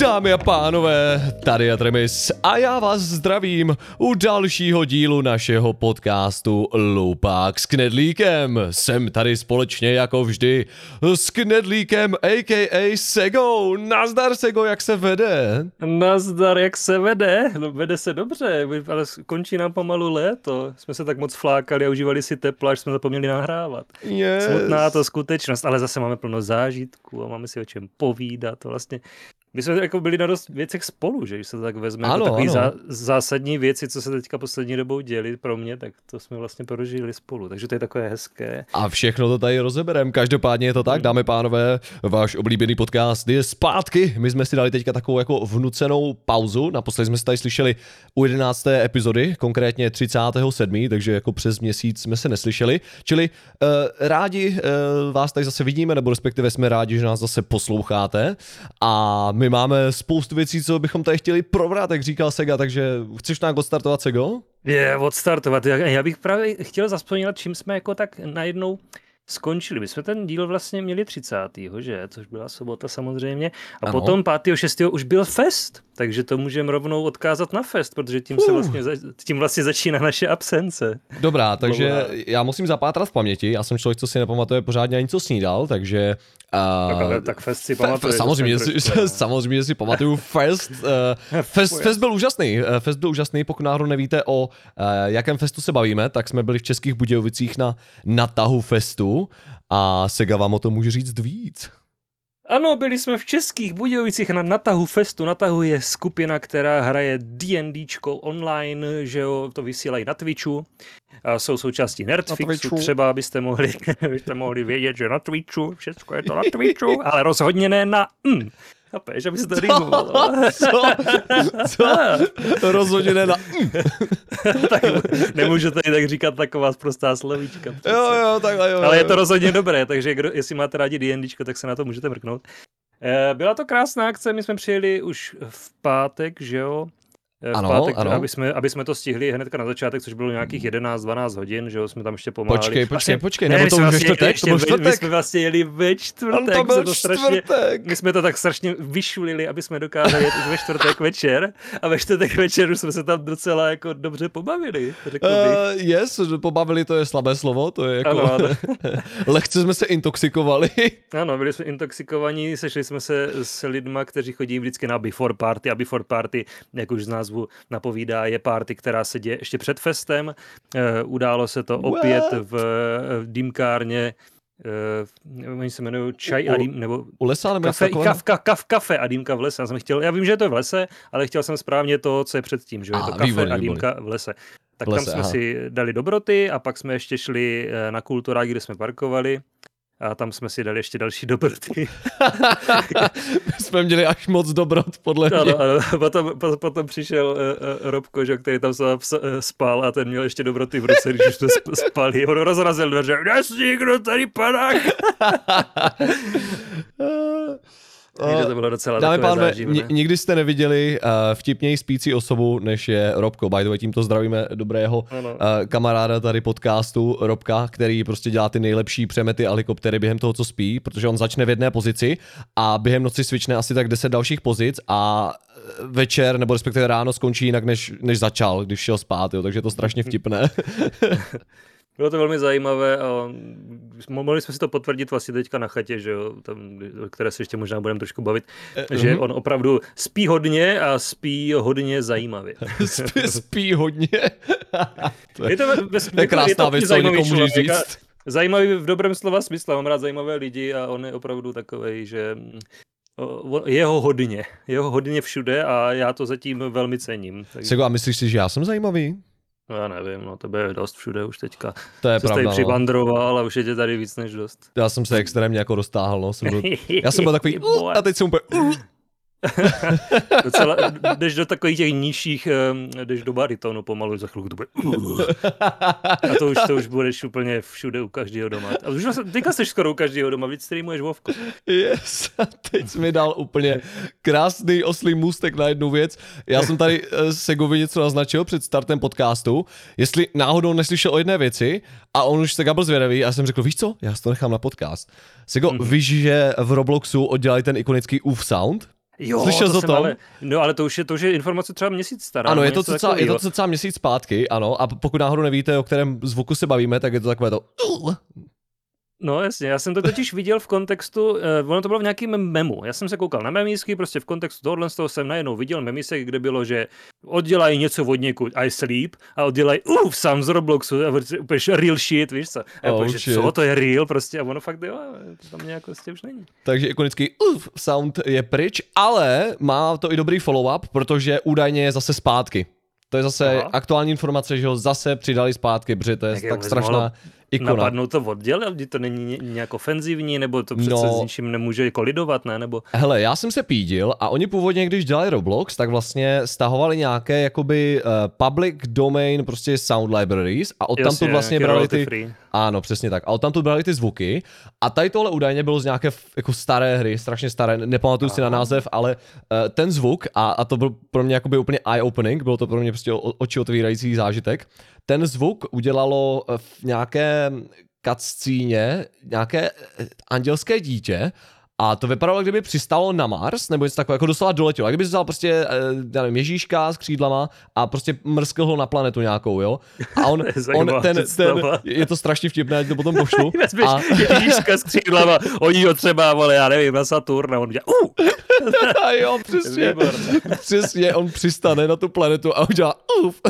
Dámy a pánové, tady je Tremis a já vás zdravím u dalšího dílu našeho podcastu Loupák s Knedlíkem. Jsem tady společně jako vždy s Knedlíkem a.k.a. Sego. Nazdar Sego, jak se vede? Nazdar, jak se vede? No, vede se dobře, ale končí nám pomalu léto. Jsme se tak moc flákali a užívali si teplo, až jsme zapomněli nahrávat. Yes. Smutná to skutečnost, ale zase máme plno zážitků a máme si o čem povídat. Vlastně my jsme jako byli na dost věcech spolu, že když se to tak vezme, jako Ano, jako takový ano. zá, zásadní věci, co se teďka poslední dobou děli pro mě, tak to jsme vlastně prožili spolu, takže to je takové hezké. A všechno to tady rozeberem. Každopádně je to tak, dámy pánové, váš oblíbený podcast je zpátky. My jsme si dali teďka takovou jako vnucenou pauzu. Naposledy jsme se tady slyšeli u 11. epizody, konkrétně 37. takže jako přes měsíc jsme se neslyšeli. Čili uh, rádi uh, vás tady zase vidíme, nebo respektive jsme rádi, že nás zase posloucháte. A my máme spoustu věcí, co bychom tady chtěli probrat, jak říkal Sega, takže chceš nějak odstartovat, Sego? Je, odstartovat. Já, já bych právě chtěl zaspomínat, čím jsme jako tak najednou skončili. My jsme ten díl vlastně měli 30. že? Což byla sobota samozřejmě. A Ano. potom 5. 6. už byl fest. Takže to můžeme rovnou odkázat na fest, protože tím, se vlastně, tím vlastně začíná naše absence. Dobrá, takže Dlouhá. já musím zapátrat v paměti. Já jsem člověk, co si nepamatuje pořádně ani co snídal, takže... Tak, Uh, ale, tak fest si fe- pamatuješ. samozřejmě, si, samozřejmě si pamatuju Fest. Uh, fest, fest byl úžasný. Uh, fest byl úžasný, pokud náhodou nevíte o uh, jakém festu se bavíme, tak jsme byli v Českých Budějovicích na, na tahu festu a Sega vám o tom může říct víc. Ano, byli jsme v Českých Budějovicích na Natahu Festu. Natahu je skupina, která hraje D&Dčko online, že jo, to vysílají na Twitchu. A jsou součástí Nerdfixu, třeba byste mohli, byste mohli vědět, že na Twitchu, všechno je to na Twitchu, ale rozhodně ne na mm. Chápeš, aby se to rýmovalo. Co? Co? Rozhodně ne na... tak nemůžu tady tak říkat taková prostá slovíčka. přece. Jo, jo, takhle, jo. Ale je jo. to rozhodně dobré, takže kdo, jestli máte rádi D&Dčko, tak se na to můžete mrknout. Eh, Byla to krásná akce, my jsme přijeli už v pátek, že jo? Eh, Ano, pátek, ano. Aby, jsme, aby jsme to stihli hnedka na začátek, což bylo nějakých 11-12 hodin, že jo, jsme tam ještě pomáhali. Počkej, počkej, počkej, ne, nebo to už vlastně čtvrtek, ještě to byl ve- My čtvrtek. jsme vlastně jeli ve čtvrtek, to byl to strašně, čtvrtek. my jsme to tak strašně vyšulili, aby jsme dokázali jet už ve čtvrtek večer a ve čtvrtek večer už jsme se tam docela jako dobře pobavili, řekl bych. Uh, yes, pobavili to je slabé slovo, to je jako... Ano, ano. Lehce jsme se intoxikovali. Ano, byli jsme intoxikovaní, sešli jsme se s lidma, kteří chodí vždycky na before party a before party, jak už z názvu napovídá, je party, která se děje ještě před festem. E, událo se to opět v, v dýmkárně, e, oni se jmenují Čaj a dým, nebo U lesa nebo kafe, takového? kaf, kaf, kaf, kafe a dýmka v lese. Já, jsem chtěl, já vím, že je to v lese, ale chtěl jsem správně to, co je předtím, že je to kafe výborně, a dýmka v lese. Tak V lese, tam jsme aha. si dali dobroty a pak jsme ještě šli eh, na kulturák, kde jsme parkovali a tam jsme si dali ještě další dobroty. My jsme měli až moc dobrot, podle mě. Ano, ano. Potom, po- potom přišel uh, uh, Robko, že, který tam uh, spal a ten měl ještě dobroty v ruce, když jsme sp- spali. On rozrazil dveře. Nesmí, kdo tady padá. Takže to bylo docela Dámy pánové, záživné. nikdy jste neviděli uh, vtipněji spící osobu, než je Robko. By the way, tímto zdravíme dobrého Ano. uh, kamaráda tady podcastu Robka, který prostě dělá ty nejlepší přemety a helikoptery během toho, co spí, protože on začne v jedné pozici a během noci switchne asi tak 10 dalších pozic a eh, večer nebo respektive ráno skončí jinak, než, než začal, když šel spát, jo, takže je to strašně vtipné. Bylo to velmi zajímavé a mo- mohli jsme si to potvrdit vlastně teďka na chatě, že jo, tam, o které se ještě možná budeme trošku bavit, že mhm. on opravdu spí hodně a spí hodně zajímavě. spí, spí hodně. to je, Je to, ve, to je krásná věc, co někomu můžeš říct. Zajímavý v dobrém slova smyslu, mám rád zajímavé lidi a on je opravdu takový, že mm, o- je ho hodně, je ho hodně všude a já to zatím velmi cením. Takže, Sego, a myslíš si, že já jsem zajímavý? No já nevím, no tebe je dost všude už teďka. To je Jsi pravda. No. přibandroval a už je tě tady víc než dost. Já jsem se extrémně jako roztáhl, no. Jsem byl, já jsem byl takový, uh, a teď jsem úplně, uh, Docela, jdeš do takových těch nižších, jdeš do baritonu pomalu, za chvilku to bude. A to už, to už budeš úplně všude u každého doma. A už vlastně- teďka jsi skoro u každého doma, víc streamuješ Vovko. yes. A teď jsi mi dal úplně krásný oslý můstek na jednu věc. Já jsem tady eh, Segovi něco naznačil před startem podcastu, jestli náhodou neslyšel o jedné věci a on už Sega byl zvědavý a já jsem řekl, víš co, já si to nechám na podcast. Sego, Mhm. víš, že v Robloxu oddělali ten ikonický UF sound? Jo, Slyšel to jsi o jsem tom? Ale, no ale to už, je, to už je informace třeba měsíc stará. Ano, nebo je to, cca, je to cca měsíc zpátky, ano. A pokud náhodou nevíte, o kterém zvuku se bavíme, tak je to takové to... No jasně, já jsem to totiž viděl v kontextu, uh, ono to bylo v nějakém memu. Já jsem se koukal na memísky, prostě v kontextu tohohle z toho jsem najednou viděl memisek, kde bylo, že oddělají něco od někud, I sleep, a oddělají, uf, sám z Robloxu, a prostě úplně real shit, víš co? A Oh, že shit. co, to je real prostě, a ono fakt jo, to tam nějak prostě už není. Takže ikonický uf, sound je pryč, ale má to i dobrý follow-up, protože údajně je zase zpátky. To je zase Aha. aktuální informace, že ho zase přidali zpátky, protože to je tak vůbec strašná mohlo ikona. Napadnout to odděl, kdy to není ně- nějak ofenzivní, nebo to přece No. s ničím nemůže kolidovat, ne? Nebo Hele, já jsem se pídil a oni původně, když dělali Roblox, tak vlastně stahovali nějaké jakoby uh, public domain prostě sound libraries a od tam to vlastně brali ty, free. ano, přesně tak, a od tam to brali ty zvuky a tady tohle údajně bylo z nějaké jako staré hry, strašně staré, nepamatuju si na název, ale uh, ten zvuk a, a to byl pro mě jakoby úplně eye-opening, bylo to pro mě prostě oči otvírající zážitek, ten zvuk udělalo eh, v nějaké cutscéně nějaké eh, andělské dítě a to vypadalo, kdyby přistalo na Mars, nebo něco takového, jako doslova doletělo. Jak kdyby vzal prostě, eh, já nevím, Ježíška s křídlama a prostě mrskl ho na planetu nějakou, jo. A on, on ten, ten, je to strašně vtipné, ať to potom pošlu. A, Ježíška s křídlama, oni ho třeba, vole, já nevím, na Saturn, a on dělá, uh, a jo, přesně, výborné. přesně, on přistane na tu planetu a udělá uf.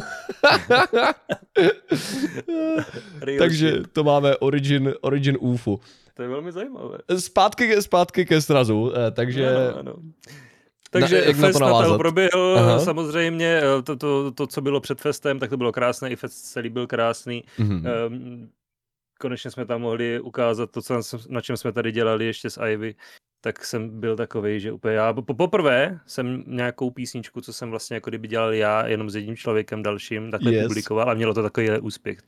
Takže to máme origin, origin UFU. To je velmi zajímavé. Zpátky, zpátky ke srazu, eh, takže... Ano, ano. Takže jak na to fest na tahu proběhl, Aha. samozřejmě eh, to, to, to, co bylo před festem, tak to bylo krásné, i fest celý byl krásný. Mhm. Um, konečně jsme tam mohli ukázat to, co, na čem jsme tady dělali ještě s Ivy, tak jsem byl takový, že úplně já, po, poprvé jsem nějakou písničku, co jsem vlastně jako kdyby dělal já, jenom s jedním člověkem dalším, takhle yes. publikoval a mělo to takový úspěch.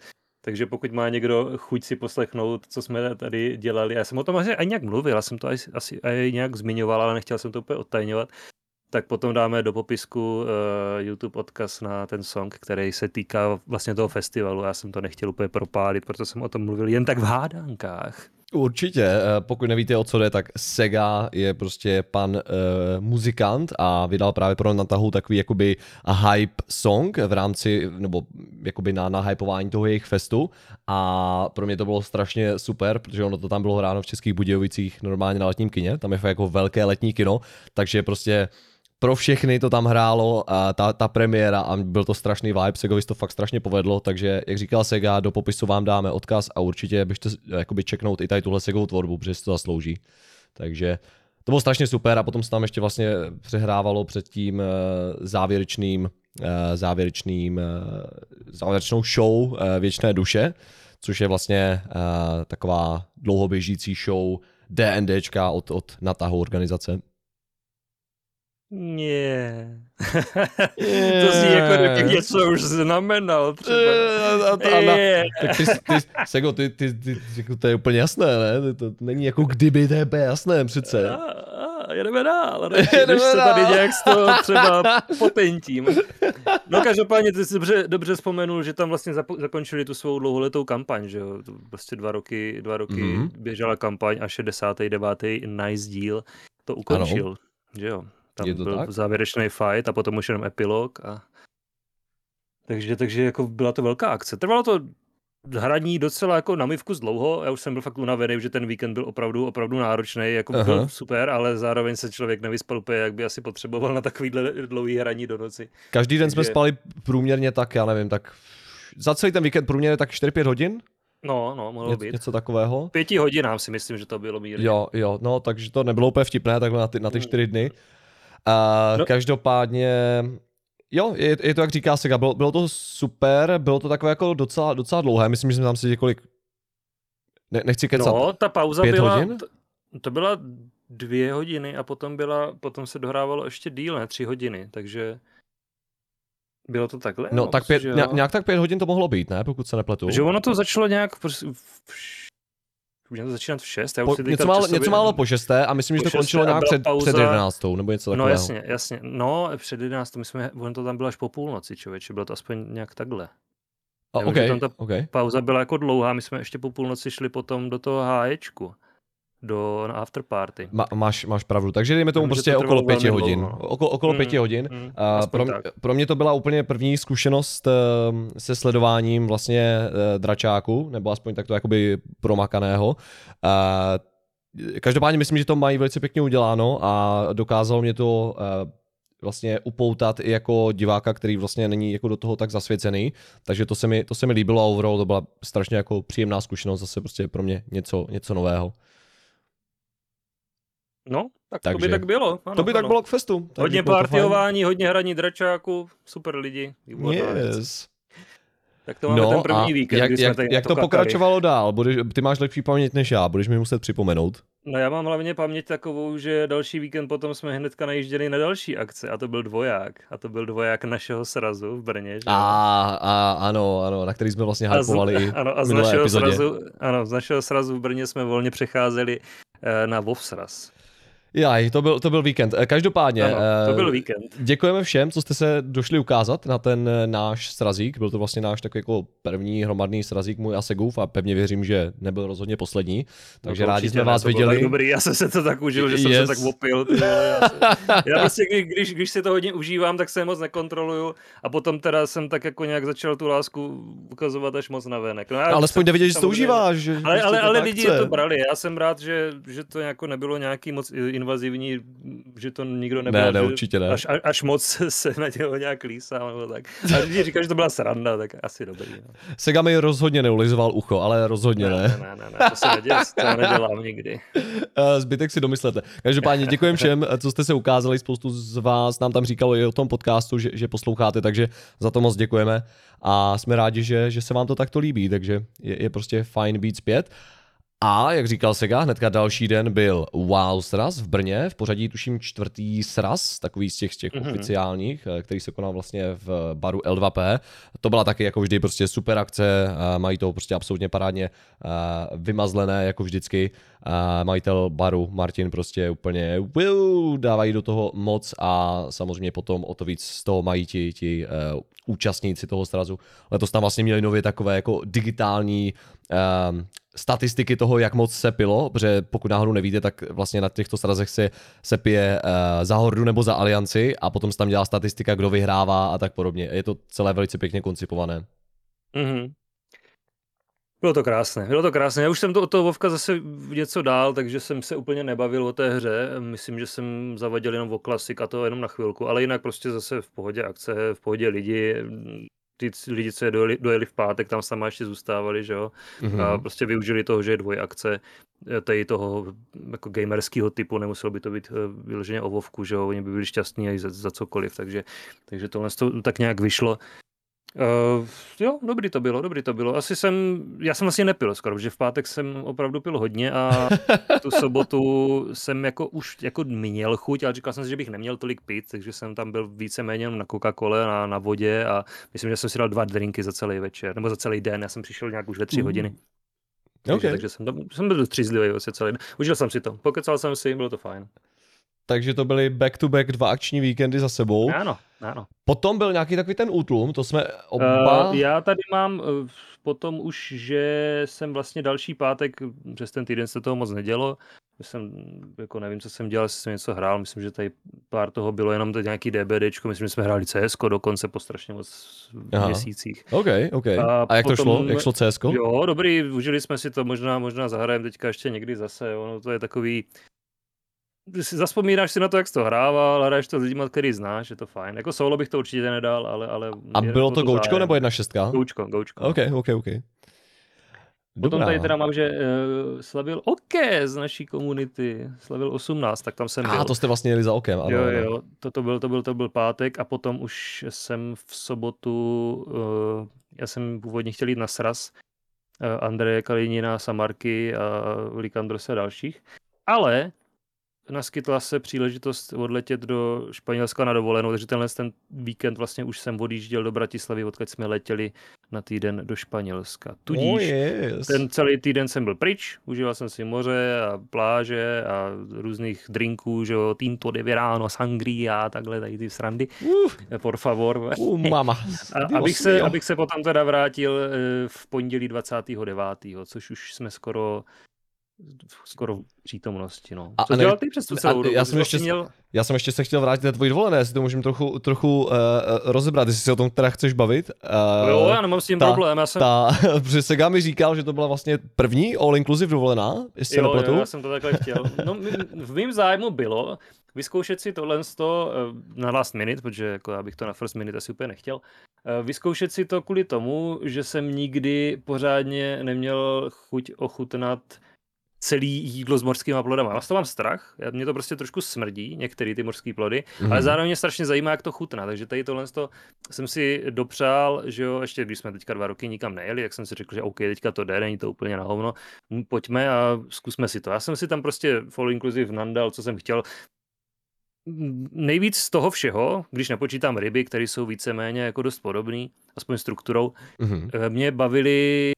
Takže pokud má někdo chuť si poslechnout, co jsme tady dělali, já jsem o tom asi ani nějak mluvil, já jsem to asi, asi nějak zmiňoval, ale nechtěl jsem to úplně odtajňovat, tak potom dáme do popisku uh, YouTube odkaz na ten song, který se týká vlastně toho festivalu. Já jsem to nechtěl úplně propálit, protože jsem o tom mluvil jen tak v hádankách. Určitě, eh, pokud nevíte o co jde, tak Sega je prostě pan uh, muzikant a vydal právě pro Natahu takový jakoby hype song v rámci, nebo jakoby na, na hypování toho jejich festu. A pro mě to bylo strašně super, protože ono to tam bylo hráno v Českých Budějovicích normálně na letním kině, tam je jako velké letní kino, takže prostě pro všechny to tam hrálo, a ta, ta premiéra a byl to strašný vibe, Segovi se to fakt strašně povedlo, takže jak říkal Sega, do popisu vám dáme odkaz a určitě eh, jakoby checknout i tady tuhle Segovou tvorbu, protože si to zaslouží. Takže to bylo strašně super a potom se tam ještě vlastně přehrávalo před tím eh, závěrečným, eh, závěrečným, eh, závěrečnou show Věčné duše, což je vlastně taková dlouhoběžící show DNDčka od, od Natahu organizace. Nie. to zní jako kdyby něco už znamenal třeba. A, a, Je. tak ty, ty, Sego, ty, ty, ty, jako to je úplně jasné, ne? To, to není jako kdyby, to je jasné přece. A, a, jedeme dál, radši, Jedeme než se tady dál. nějak z toho třeba potentím. No každopádně ty jsi dobře, dobře vzpomenul, že tam vlastně zapo- zakončili tu svou dlouholetou kampaň, že jo, prostě dva roky, dva roky Mhm. mm-hmm. běžela kampaň a 69. nice díl to ukončil, ano. že jo. Tam Je to byl tak? závěrečný fight a potom už jenom epilog a takže, takže jako byla to velká akce. Trvalo to hraní docela jako na mivku dlouho, já už jsem byl fakt unavený, že ten víkend byl opravdu, opravdu náročný, jako Aha. byl super, ale zároveň se člověk nevyspal úplně, jak by asi potřeboval na takovýhle dlouhý hraní do noci. Každý den jsme Takže- spali průměrně tak, já nevím, tak za celý ten víkend průměrně tak 4-5 hodin? No, no, mohlo Ně, být. něco takového? Pěti hodinám si myslím, že to bylo mírně. Jo, jo, no, takže to nebylo úplně vtipné takhle na ty, na ty čtyři dny. A No. každopádně, jo, je, je to jak říká Sega, bylo, bylo to super, bylo to takové jako docela, docela dlouhé, myslím, že jsme tam seděli kolik, ne, nechci kecat, No, ta pauza Pět byla, hodin? To, byla dvě hodiny a potom byla, potom se dohrávalo ještě díl, ne, tři hodiny, takže bylo to takhle? no Mám tak pět, nějak, nějak tak pět hodin to mohlo být, ne, pokud se nepletu. Že ono to začalo nějak v, už to začínat v 6, já už Po, si teďka něco, málo, něco málo po šesté a myslím, že po to končilo nějak před, pauza. před jedenáctou nebo něco No takového. jasně, jasně. No, před 11, my jsme, ono to tam bylo až po půlnoci, člověče, bylo to aspoň nějak takhle. A, Já vím, okay, tam ta- okay. Pauza byla jako dlouhá, my jsme ještě po půlnoci šli potom do toho háječku. Do na afterparty. Ma, máš, máš pravdu, takže dejme tomu Vím, prostě to okolo trvalo pěti velmi hodin. dlouho, no. Oko, okolo Mm, pěti hodin. mm, A aspoň pro, mě, pro mě to byla úplně první zkušenost ehm, se sledováním vlastně eh, dračáku, nebo aspoň takto jakoby promakaného. A Každopádně myslím, že to mají velice pěkně uděláno a dokázalo mě to eh, vlastně upoutat i jako diváka, který vlastně není jako do toho tak zasvěcený, takže to se mi, to se mi líbilo a overall to byla strašně jako příjemná zkušenost, zase prostě pro mě něco, něco nového. No, tak Takže- to by tak bylo. Ano, to by tak ano. bylo k festu. takže Hodně partyování, hodně hraní dračáku, super lidi. Yes. Tak to máme ten první víkend, jak, jak, tady jak to pokračovalo dál? Budeš, ty máš lepší paměť než já, budeš mi muset připomenout. No já mám hlavně paměť takovou, že další víkend potom jsme hnedka najížděli na další akce a to byl dvoják. A to byl dvoják našeho srazu v Brně. Že? A, a ano, ano, na který jsme vlastně A z, hypovali ano, a z našeho, epizodě. srazu, ano, z našeho srazu v Brně jsme volně přecházeli eh, na WoW sraz. Jaj, to byl, to byl víkend. Eh, Každopádně, Ano, to eh, byl víkend. Děkujeme všem, co jste se došli ukázat na ten eh, náš srazík. Byl to vlastně náš takový jako první hromadný srazík můj a Segův a pevně věřím, že nebyl rozhodně poslední. Takže No rádi jsme ne, vás bylo tak viděli. Dobrý, já jsem se to tak užil, že jsem Yes. se tak opil. ty vole, Já, se, já prostě, když, když, si to hodně užívám, tak se je moc nekontroluju a potom teda jsem tak jako nějak začal tu lásku ukazovat až moc na venek. No, já Ale alespoň jsem- jde vidět, že to užíváš. Že, Ale, ale, to ale lidi to brali. Já jsem rád, že, že to jako nebylo nějaký moc invazivní, že to nikdo nebyl. Ne, ne, určitě ne. Až, až, moc se na něho nějak lísá nebo tak. A lidi říkají, že to byla sranda, tak asi dobrý. No. Sega mi rozhodně neulizoval ucho, ale rozhodně ne. Ne, ne, ne, ne, to se nedělá, to nedělám nikdy. Eh, Zbytek si domyslete. Každopádně děkujem všem, eh, co jste se ukázali. Spoustu z vás nám tam říkalo i o tom podcastu, že, že posloucháte, takže za to moc děkujeme. A jsme rádi, že, že se vám to takto líbí, takže je, je prostě fajn být zpět. A jak říkal Sega, hnedka další den byl Wow sraz v Brně, v pořadí tuším čtvrtý sraz, takový z těch, z těch Mhm. oficiálních, eh, který se konal vlastně v baru L2P. To byla taky jako vždy prostě super akce, eh, mají to prostě absolutně parádně eh, vymazlené jako vždycky. Eh, Majitel baru Martin prostě úplně wow, dávají do toho moc a samozřejmě potom o to víc z toho mají ti, ti účastníci toho srazu. Letos tam vlastně měli nově takové jako digitální statistiky toho, jak moc se pilo, protože pokud náhodou nevíte, tak vlastně na těchto srazech se, se pije uh, za Hordu nebo za Alianci a potom se tam dělá statistika, kdo vyhrává a tak podobně. Je to celé velice pěkně koncipované. Mhm. Bylo to krásné, bylo to krásné. Já už jsem to od toho Vovka zase něco dál, takže jsem se úplně nebavil o té hře. Myslím, že jsem zavadil jenom o klasik a to jenom na chvilku, ale jinak prostě zase v pohodě akce, v pohodě lidi. Ty lidi, co je dojeli, dojeli v pátek, tam sama ještě zůstávali, že jo. Mhm. A prostě využili toho, že je dvojakce eh, tady toho jako gamerského typu, nemuselo by to být eh, vyloženě o Vovku, že jo, oni by byli šťastní i za, za cokoliv, takže, takže tohle to tak nějak vyšlo. Uh, jo, dobrý to bylo, dobrý to bylo. Asi jsem, já jsem vlastně nepil skoro, protože v pátek jsem opravdu pil hodně a tu sobotu jsem jako už jako měl chuť, ale říkal jsem si, že bych neměl tolik pít, takže jsem tam byl víceméně na Coca-Cole, na, na vodě a myslím, že jsem si dal dva drinky za celý večer, nebo za celý den, já jsem přišel nějak už ve tři Mm. hodiny. Takže, Okay. takže jsem, tam, jsem byl střízlivý vlastně celý den. Užil jsem si to, pokecal jsem si, bylo to fajn. Takže to byly back-to-back dva akční víkendy za sebou. Ano, ano. Potom byl nějaký takový ten útlum, to jsme oba... Uh, já tady mám uh, potom už, že jsem vlastně další pátek, přes ten týden se toho moc nedělo, jsem, jako nevím, co jsem dělal, jestli jsem něco hrál, myslím, že tady pár toho bylo jenom teď nějaký DBDčko, myslím, že jsme hráli CS dokonce po strašně moc Aha. měsících. OK, OK. A A jak to potom- šlo? Jak šlo CS? Jo, dobrý, užili jsme si to, možná, možná zahrajeme teďka ještě někdy zase, jo, no to je takový, zaspomínáš si na to, jak jsi to hrával, hraješ to s lidmi, který znáš, je to fajn. Jako solo bych to určitě nedal, ale... ale A bylo o to goučko zájem. nebo jedna šestka? Goučko, goučko. OK, OK, OK. Potom Dobrá. tady teda mám, že uh, slavil Oke z naší komunity, slavil 18, tak tam jsem byl. A to jste vlastně jeli za okem, ano. jo, jo, to, to, byl, to, byl, to byl pátek a potom už jsem v sobotu, uh, já jsem původně chtěl jít na sraz uh, Andreje Kalinina, Samarky a Likandrose a dalších, ale naskytla se příležitost odletět do Španělska na dovolenou, takže tenhle ten víkend vlastně už jsem odjížděl do Bratislavy, odkud jsme letěli na týden do Španělska. Tudíž Oh, yes. ten celý týden jsem byl pryč, užíval jsem si moře a pláže a různých drinků, že jo, Tinto de Verano, Sangria a takhle, tady ty srandy, Uf, por favor. uh, mama. A, abych, se, abych se potom teda vrátil eh, v pondělí 29., což už jsme skoro skoro v přítomnosti. No. A- Co a ne- dělal ty přes tu celou dobu? já jsem ještě vlastně měl... Já jsem ještě se chtěl vrátit na tvoji dovolené, jestli to můžeme trochu, trochu uh, rozebrat, jestli se o tom teda chceš bavit. Uh, Jo, já nemám s tím ta- problém, já jsem... Ta, protože Sega mi říkal, že to byla vlastně první all-inclusive dovolená, jestli Jo, nepletu. jo, já jsem to takhle chtěl. No, v mém zájmu bylo vyzkoušet si tohle z toho, eh, na last minute, protože jako já bych to na first minute asi úplně nechtěl, vyzkoušet si to kvůli tomu, že jsem nikdy pořádně neměl chuť ochutnat celý jídlo s mořskými plodama. Já z toho mám strach, já- mě to prostě trošku smrdí, některé ty mořské plody, Mhm. ale zároveň mě strašně zajímá, jak to chutná, takže tady tohle to jsem si dopřál, že jo, ještě když jsme teďka dva roky nikam nejeli, jak jsem si řekl, že OK, teďka to jde, není to úplně na hovno, m, pojďme a zkusme si to. Já jsem si tam prostě full inclusive nandal, co jsem chtěl. Nejvíc z toho všeho, když nepočítám ryby, které jsou víceméně jako dost podobný, aspoň strukturou, Mhm. eh, mě bavily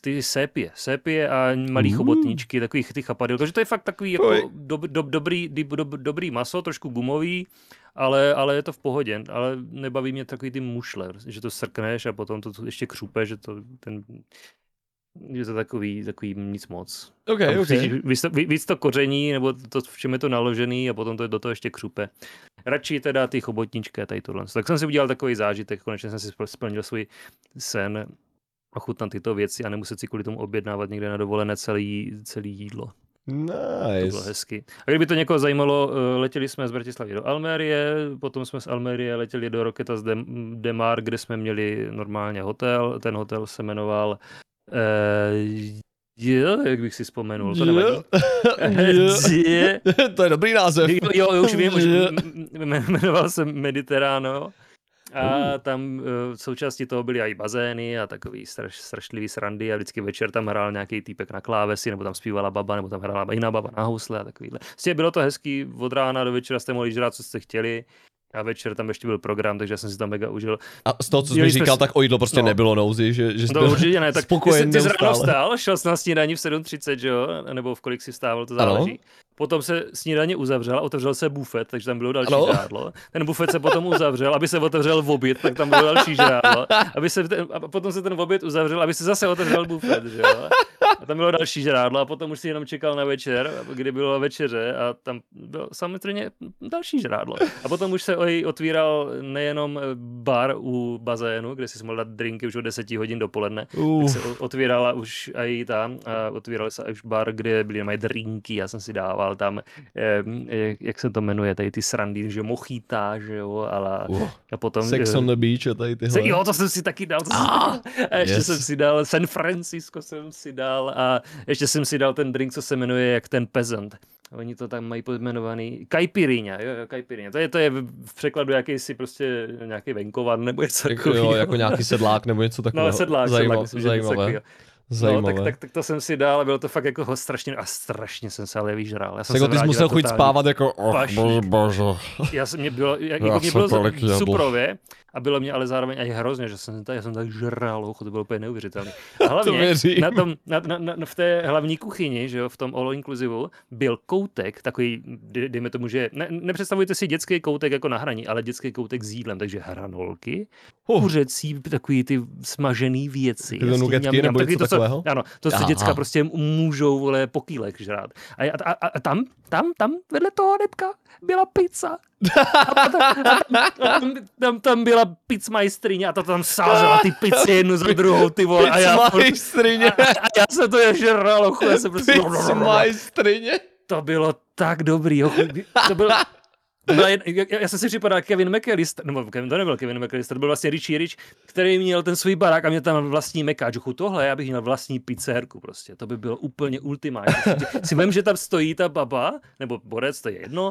ty sépie, sépie a malý Uh. chobotníčky, takových ty chapadel. Takže to je fakt takový jako dob, dob, dobrý, dob, dob, dobrý maso, trošku gumový, ale, ale je to v pohodě. Ale nebaví mě takový ty mušle, že to srkneš a potom to ještě křupe, že to ten je to takový, takový nic moc. OK, Tam OK. cítíš víc, to- víc to koření, nebo to, v čem je to naložený a potom to do toho ještě křupe. Radši teda ty chobotničky a tady tohle. Tak jsem si udělal takový zážitek, konečně jsem si spl- splnil svůj sen ochutnat tyto věci a nemuset si kvůli tomu objednávat někde na dovolené celý, celý jídlo. To bylo Nice. hezky. A kdyby to někoho zajímalo, eh, letěli jsme z Bratislavy do Almérie, potom jsme z Almérie letěli do Roketa z Dem- Demar, kde jsme měli normálně hotel. Ten hotel se jmenoval uh, jo, jak bych si vzpomenul, to nevadí. Je- to je dobrý název. Jo, jo, už vím, už jmenoval se Mediterrano. A tam eh, v součástí toho byly i bazény a takový straš, strašlivý srandy a vždycky večer tam hrál nějaký týpek na klávesi, nebo tam zpívala baba, nebo tam hrála jiná baba na housle a takovýhle. Vlastně bylo to hezký, od rána do večera jste mohli žrát, co jste chtěli. A večer tam ještě byl program, takže já jsem si tam mega užil. A z toho, co jsi mi říkal, tak o jídlo prostě no. nebylo nouzy, že, že jsi To byl určitě ne, tak ty, spokojen jsi- ty jsi ráno vstal, šel jsi na snídani v 7.30, že jo, nebo v kolik si vstával, to Ano. Potom se snídaně uzavřel a otevřel se bufet, takže tam bylo další Ano. žrádlo. Ten bufet se potom uzavřel, aby se otevřel v oběd, tak tam bylo další žrádlo. Aby se ten, a potom se ten oběd uzavřel, aby se zase otevřel bufet, že jo. A tam bylo další žrádlo a potom už si jenom čekal na večer, kdy bylo večeře a tam bylo samozřejmě další žrádlo. A potom už se oj- otvíral nejenom bar u bazénu, kde si mohl dát drinky už od 10 hodin dopoledne, Uh, tak se otvírala už i tam, a otvíral se už bar, kde byly mají drinky, já jsem si dával tam, eh, jak, jak se to jmenuje, tady ty srandy, že mochítá, že jo, ale uh, a potom... sex eh, on the beach a tady tyhle. se, jo, to jsem si taky dal. To jsem Ah, dal. A ještě yes. jsem si dal San Francisco jsem si dal a ještě jsem si dal ten drink, co se jmenuje jak ten peasant. Oni to tam mají pojmenovaný Caipirinha, jo, jo, Caipirinha. To je, to je v překladu jakýsi prostě nějaký venkovan nebo něco jako, jo, takového. jako nějaký sedlák nebo něco takového. No, sedlák, Zajímavé, sedlák, že něco zajímavé. takového. Zajímavé. No, tak, tak, tak, to jsem si dal a bylo to fakt jako strašně, a strašně jsem se ale vyžral. Já jsem Jako se ty jsi musel chodit spávat jako, oh, bože, bože. Já jsem, mě bylo, jak, Já jako mě bylo suprově a bylo mě ale zároveň i hrozně, že jsem, tak, já jsem tak žral, ochu, to bylo úplně neuvěřitelné. Hlavně věřím. na, tom, na, na, na, v té hlavní kuchyni, že jo, v tom all inclusive, byl koutek, takový, dej- dejme tomu, že ne, nepředstavujte si dětský koutek jako na hraní, ale dětský koutek s jídlem, takže hranolky, Uh. kuřecí, takový ty smažený věci. Ty mňam, mňam, takový to, co- takového? Ano, to, Aha. děcka prostě můžou, vole, po kýlech žrát. A, a, a, a tam, tam, tam, vedle toho debka byla pizza. A, tam, a, tam, tam, tam, byla pizzmajstrině a ta tam sázela ty pici jednu za druhou, ty vole. A já, a, a já se to je žral, já se prostě... Pizza majstrině. To bylo tak dobrý, jo. To bylo, byla jed, já, já jsem si připadal Kevin McAllister, nebo Kevin, to nebyl Kevin McAllister, to byl vlastně Richie Rich, který měl ten svůj barák a měl tam vlastní mekáč. Tohle já bych měl vlastní pizzerku prostě, to by bylo úplně ultimátní. Prostě si vím, že tam stojí ta baba, nebo borec, to je jedno,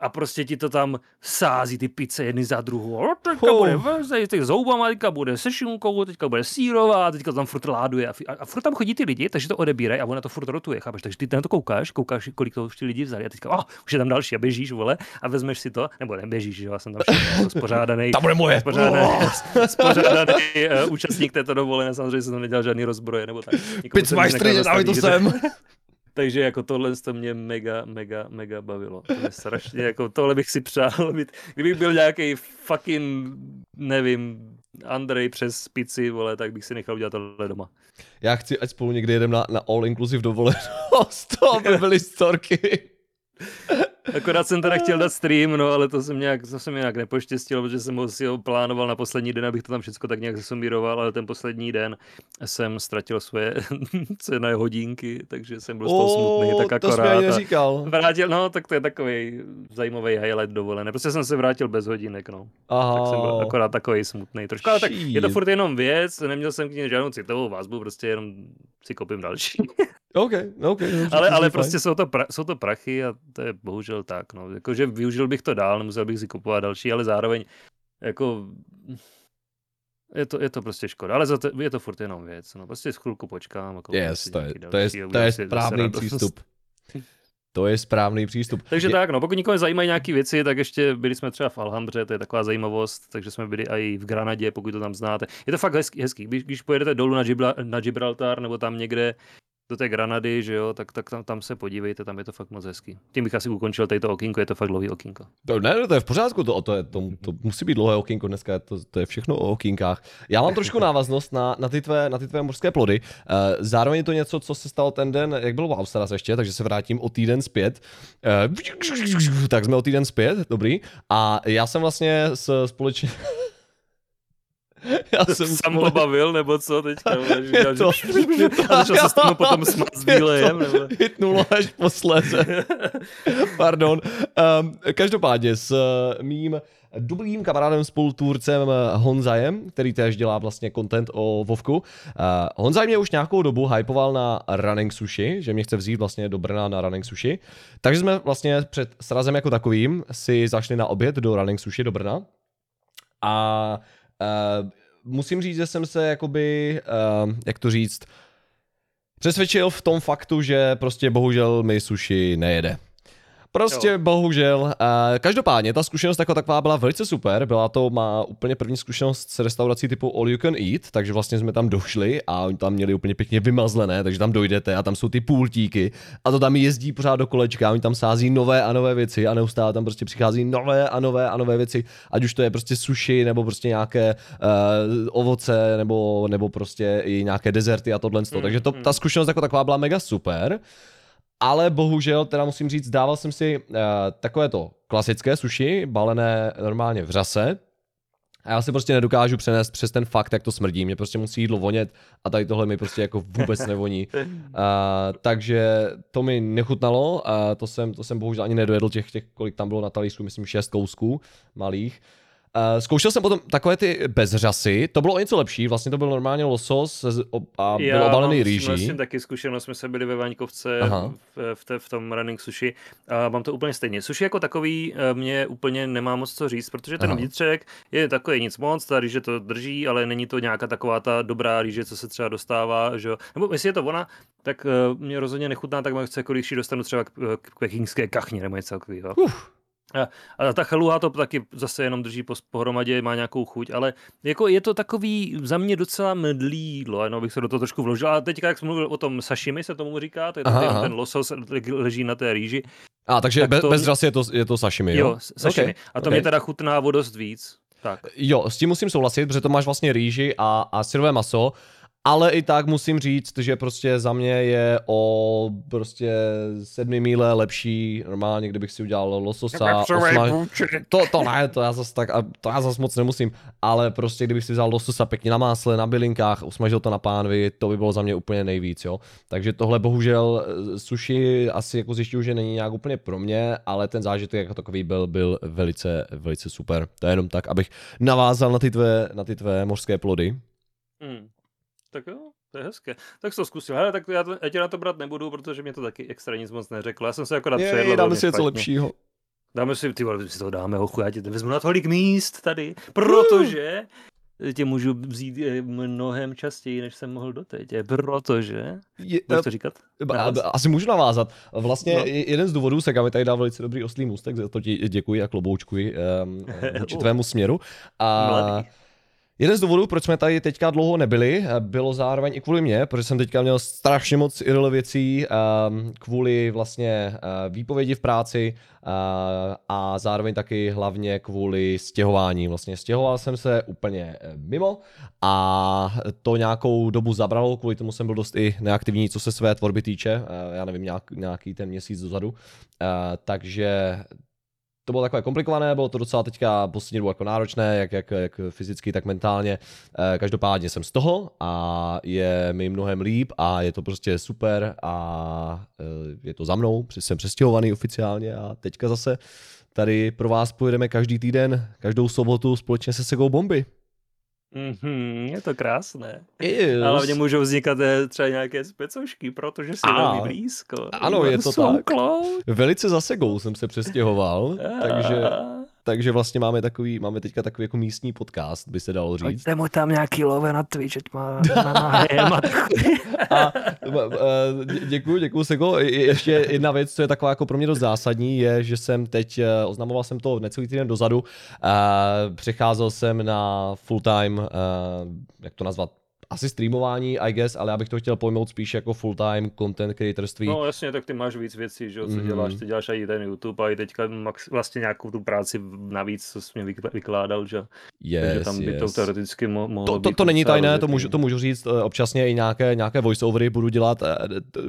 a prostě ti to tam sází ty pice jedny za druhou. O, teďka Oh. bude vrzej, teď zoubama, teďka bude se šunkou, teďka bude sírová, teďka tam furt láduje. A, a, a furt tam chodí ty lidi, takže to odebírají a ona to furt rotuje, chápeš? Takže ty na to koukáš, koukáš, kolik to už ty lidi vzali a teďka, oh, už je tam další a běžíš, vole, a vezmeš si to, nebo neběžíš, že já jsem tam všechno spořádaný. Tam bude moje. Spořádaný, Oh. spořádaný uh, účastník této dovolené, samozřejmě jsem tam nedělal žádný rozbroje nebo tak. Dávej to sem. Takže jako tohle to mě mega, mega, mega bavilo. To mě strašně, jako tohle bych si přál, být, kdybych byl nějaký fucking, nevím, Andrej přes pici, vole, tak bych si nechal udělat tohle doma. Já chci, ať spolu někdy jedeme na, na all inclusive dovolenost, to by byly storky. Akorát jsem teda chtěl dát stream, no, ale to jsem nějak, to jsem nějak nepoštěstil, protože jsem ho si ho plánoval na poslední den, abych to tam všechno tak nějak zasumíroval, ale ten poslední den jsem ztratil svoje cené hodinky, takže jsem byl z toho smutný, tak akorát. To jsi neříkal. Vrátil, no, tak to je takový zajímavý highlight dovolené. Prostě jsem se vrátil bez hodinek, no. Aha. Tak jsem byl akorát takový smutný. Trošku, ale tak je to furt jenom věc, neměl jsem k ní žádnou citovou vazbu, prostě jenom si kopím další. OK, OK. Dobře, ale ale prostě jsou to, pra, jsou to prachy a to je bohužel tak. No. Jakože využil bych to dál, nemusel bych si kupovat další, ale zároveň jako je to, je to prostě škoda, ale za to, je to furt jenom věc. No. Prostě z chvilku počkám. A yes, to je, to je, to je správný přístup. To je správný přístup. Takže je... tak, no, pokud někoho zajímají nějaké věci, tak ještě byli jsme třeba v Alhambře, to je taková zajímavost, takže jsme byli i v Granadě, pokud to tam znáte. Je to fakt hezký, hezký. Když, když pojedete dolů na, Gibla, na Gibraltar nebo tam někde do té Granady, že jo, tak, tak tam, tam, se podívejte, tam je to fakt moc hezký. Tím bych asi ukončil tady to okýnko, je to fakt dlouhý okýnko. To, ne, to je v pořádku, to, to, je, to, to musí být dlouhé okýnko dneska, to, to je všechno o okýnkách. Já mám trošku návaznost na, na, ty, tvé, na ty tvé mořské plody. Uh, zároveň je to něco, co se stalo ten den, jak byl Wow Stars ještě, takže se vrátím o týden zpět. Uh, tak jsme o týden zpět, dobrý. A já jsem vlastně s, společně... Já jsem sám pobavil, nebo co teďka? Je to, to, a začal se s tomu potom smát s výlejem, nebo? Hitnulo až posléze. Pardon. Um, každopádně s uh, mým dobrým kamarádem spolutvůrcem Honzajem, který též dělá vlastně content o Vovku. Uh, Honzaj mě už nějakou dobu hypoval na Running Sushi, že mě chce vzít vlastně do Brna na Running Sushi. Takže jsme vlastně před srazem jako takovým si zašli na oběd do Running Sushi do Brna. A Uh, musím říct, že jsem se jakoby, uh, jak to říct, přesvědčil v tom faktu, že prostě bohužel mi sushi nejede. Prostě jo. bohužel. Každopádně ta zkušenost jako taková byla velice super. Byla to má úplně první zkušenost s restaurací typu All You Can Eat, takže vlastně jsme tam došli a oni tam měli úplně pěkně vymazlené, takže tam dojdete a tam jsou ty půltíky a to tam jezdí pořád do kolečka, oni tam sází nové a nové věci a neustále tam prostě přichází nové a nové a nové věci, ať už to je prostě sushi nebo prostě nějaké uh, ovoce nebo, nebo prostě i nějaké dezerty a tohle. Mm, takže to, mm. ta zkušenost jako taková byla mega super ale bohužel, teda musím říct, dával jsem si uh, takové to klasické sushi, balené normálně v řase, a já si prostě nedokážu přenést přes ten fakt, jak to smrdí. Mě prostě musí jídlo vonět a tady tohle mi prostě jako vůbec nevoní. Uh, takže to mi nechutnalo, uh, to, jsem, to jsem bohužel ani nedojedl těch, těch, kolik tam bylo na talířku, myslím šest kousků malých. Uh, zkoušel jsem potom takové ty bezřasy, to bylo o něco lepší, vlastně to byl normálně losos a byl Já obalený rýží. Já mám taky zkušenost, jsme se byli ve Vaňkovce v, v, te, v, tom running sushi a mám to úplně stejně. Sushi jako takový eh, mě úplně nemá moc co říct, protože ten Aha. vnitřek je takový nic moc, ta rýže to drží, ale není to nějaká taková ta dobrá rýže, co se třeba dostává, že jo. Nebo jestli je to ona, tak uh, mě rozhodně nechutná, tak chce, jako když dostanu třeba k, k pekingské kachně nebo něco takového. Uf. A, a ta chaluha to taky zase jenom drží po, pohromadě, má nějakou chuť, ale jako je to takový za mě docela mdlý jídlo, jenom bych se do toho trošku vložil. A teďka, jak jsem mluvil o tom sashimi, se tomu říká, to je aha, aha. ten losos leží na té rýži. A takže tak bez, to... bez řas je to, je to sashimi, jo? Jo, sashimi. Okay. A to okay. mě teda chutná o dost víc. Tak. Jo, s tím musím souhlasit, protože to máš vlastně rýži a, a syrové maso ale i tak musím říct, že prostě za mě je o prostě sedmi míle lepší normálně, kdybych si udělal lososa. Osma... To, to ne, to já zase tak, to já zase moc nemusím, ale prostě kdybych si vzal lososa pěkně na másle, na bylinkách, usmažil to na pánvi, to by bylo za mě úplně nejvíc, jo. Takže tohle bohužel eh, sushi asi jako zjišťuju, že není nějak úplně pro mě, ale ten zážitek jako takový byl, byl velice, velice super. To je jenom tak, abych navázal na ty tvé, na ty tvé mořské plody. Hmm. Tak jo, to je hezké. Tak to zkusil. Hele, tak já, to, já tě na to brát nebudu, protože mě to taky extra nic moc neřeklo. Já jsem se akorát přejedl. dáme si něco lepšího. Dáme si, ty vole, si to dáme, hochu, já ti to vezmu na tolik míst tady, protože tě můžu vzít eh, mnohem častěji, než jsem mohl doteď, protože... Je, Můžeš to říkat? Asi můžu navázat. Vlastně no. jeden z důvodů, se mi tady dal velice dobrý oslý můstek, za to ti děkuji a kloboučkuji um, tvému směru. A, Mladý Jeden z důvodů, proč jsme tady teďka dlouho nebyli, eh, bylo zároveň i kvůli mě, protože jsem teďka měl strašně moc irrele věcí um, kvůli vlastně uh, výpovědi v práci uh, a zároveň taky hlavně kvůli stěhování. Vlastně stěhoval jsem se úplně mimo a to nějakou dobu zabralo, kvůli tomu jsem byl dost i neaktivní, co se své tvorby týče, já nevím, nějak, nějaký ten měsíc dozadu. Takže to bylo takové komplikované, bylo to docela teďka poslední dobu jako náročné, jak, jak, jak fyzicky, tak mentálně. Eh, každopádně jsem z toho a je mi mnohem líp a je to prostě super a eh, je to za mnou, jsem přestěhovaný oficiálně a teďka zase tady pro vás pojedeme každý týden, každou sobotu společně se Segou Bomby. Mm-hmm, je to krásné. Yes. Ale hlavně můžou vznikat eh, třeba nějaké specošky, protože si velmi blízko. Ano, je to tak. Close. Velice za segou jsem se přestěhoval, takže takže vlastně máme takový, máme teďka takový jako místní podcast, by se dalo říct. Pojďte mu tam nějaký love na Twitch, ať má na nájem a děkuji, děkuji Sego. Ještě jedna věc, co je taková jako pro mě dost zásadní, je, že jsem teď, eh, oznamoval jsem to necelý týden dozadu, přecházel jsem na full time, eh, jak to nazvat, asi streamování, I guess, ale já bych to chtěl pojmout spíš jako full-time content creatorství. No jasně, tak ty máš víc věcí, že jo, co mm-hmm. děláš, ty děláš i ten YouTube a i teďka max, vlastně nějakou tu práci navíc, co jsi mě vykládal, že yes, Takže tam by yes. to teoreticky mo- mohlo To, to, to není tajné, to můžu, to můžu říct, eh, občasně i nějaké, nějaké voiceovery budu dělat, eh,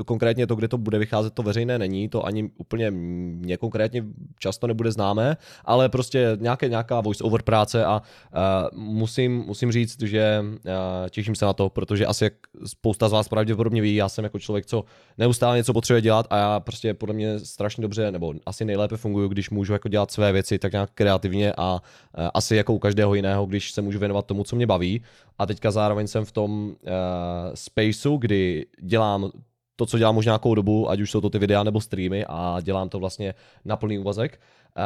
konkrétně to, kde to bude vycházet, to veřejné není, to ani úplně mě konkrétně často nebude známé, ale prostě nějaké, nějaká voiceover práce a uh, musím, musím říct, že uh, těším se na to, protože asi jak spousta z vás pravděpodobně ví, já jsem jako člověk, co neustále něco potřebuje dělat a já prostě podle mě strašně dobře, nebo asi nejlépe funguju, když můžu jako dělat své věci tak nějak kreativně a uh, asi jako u každého jiného, když se můžu věnovat tomu, co mě baví. A teďka zároveň jsem v tom uh, spaceu, kdy dělám to, co dělám už nějakou dobu, ať už jsou to ty videa nebo streamy a dělám to vlastně na plný úvazek. Uh,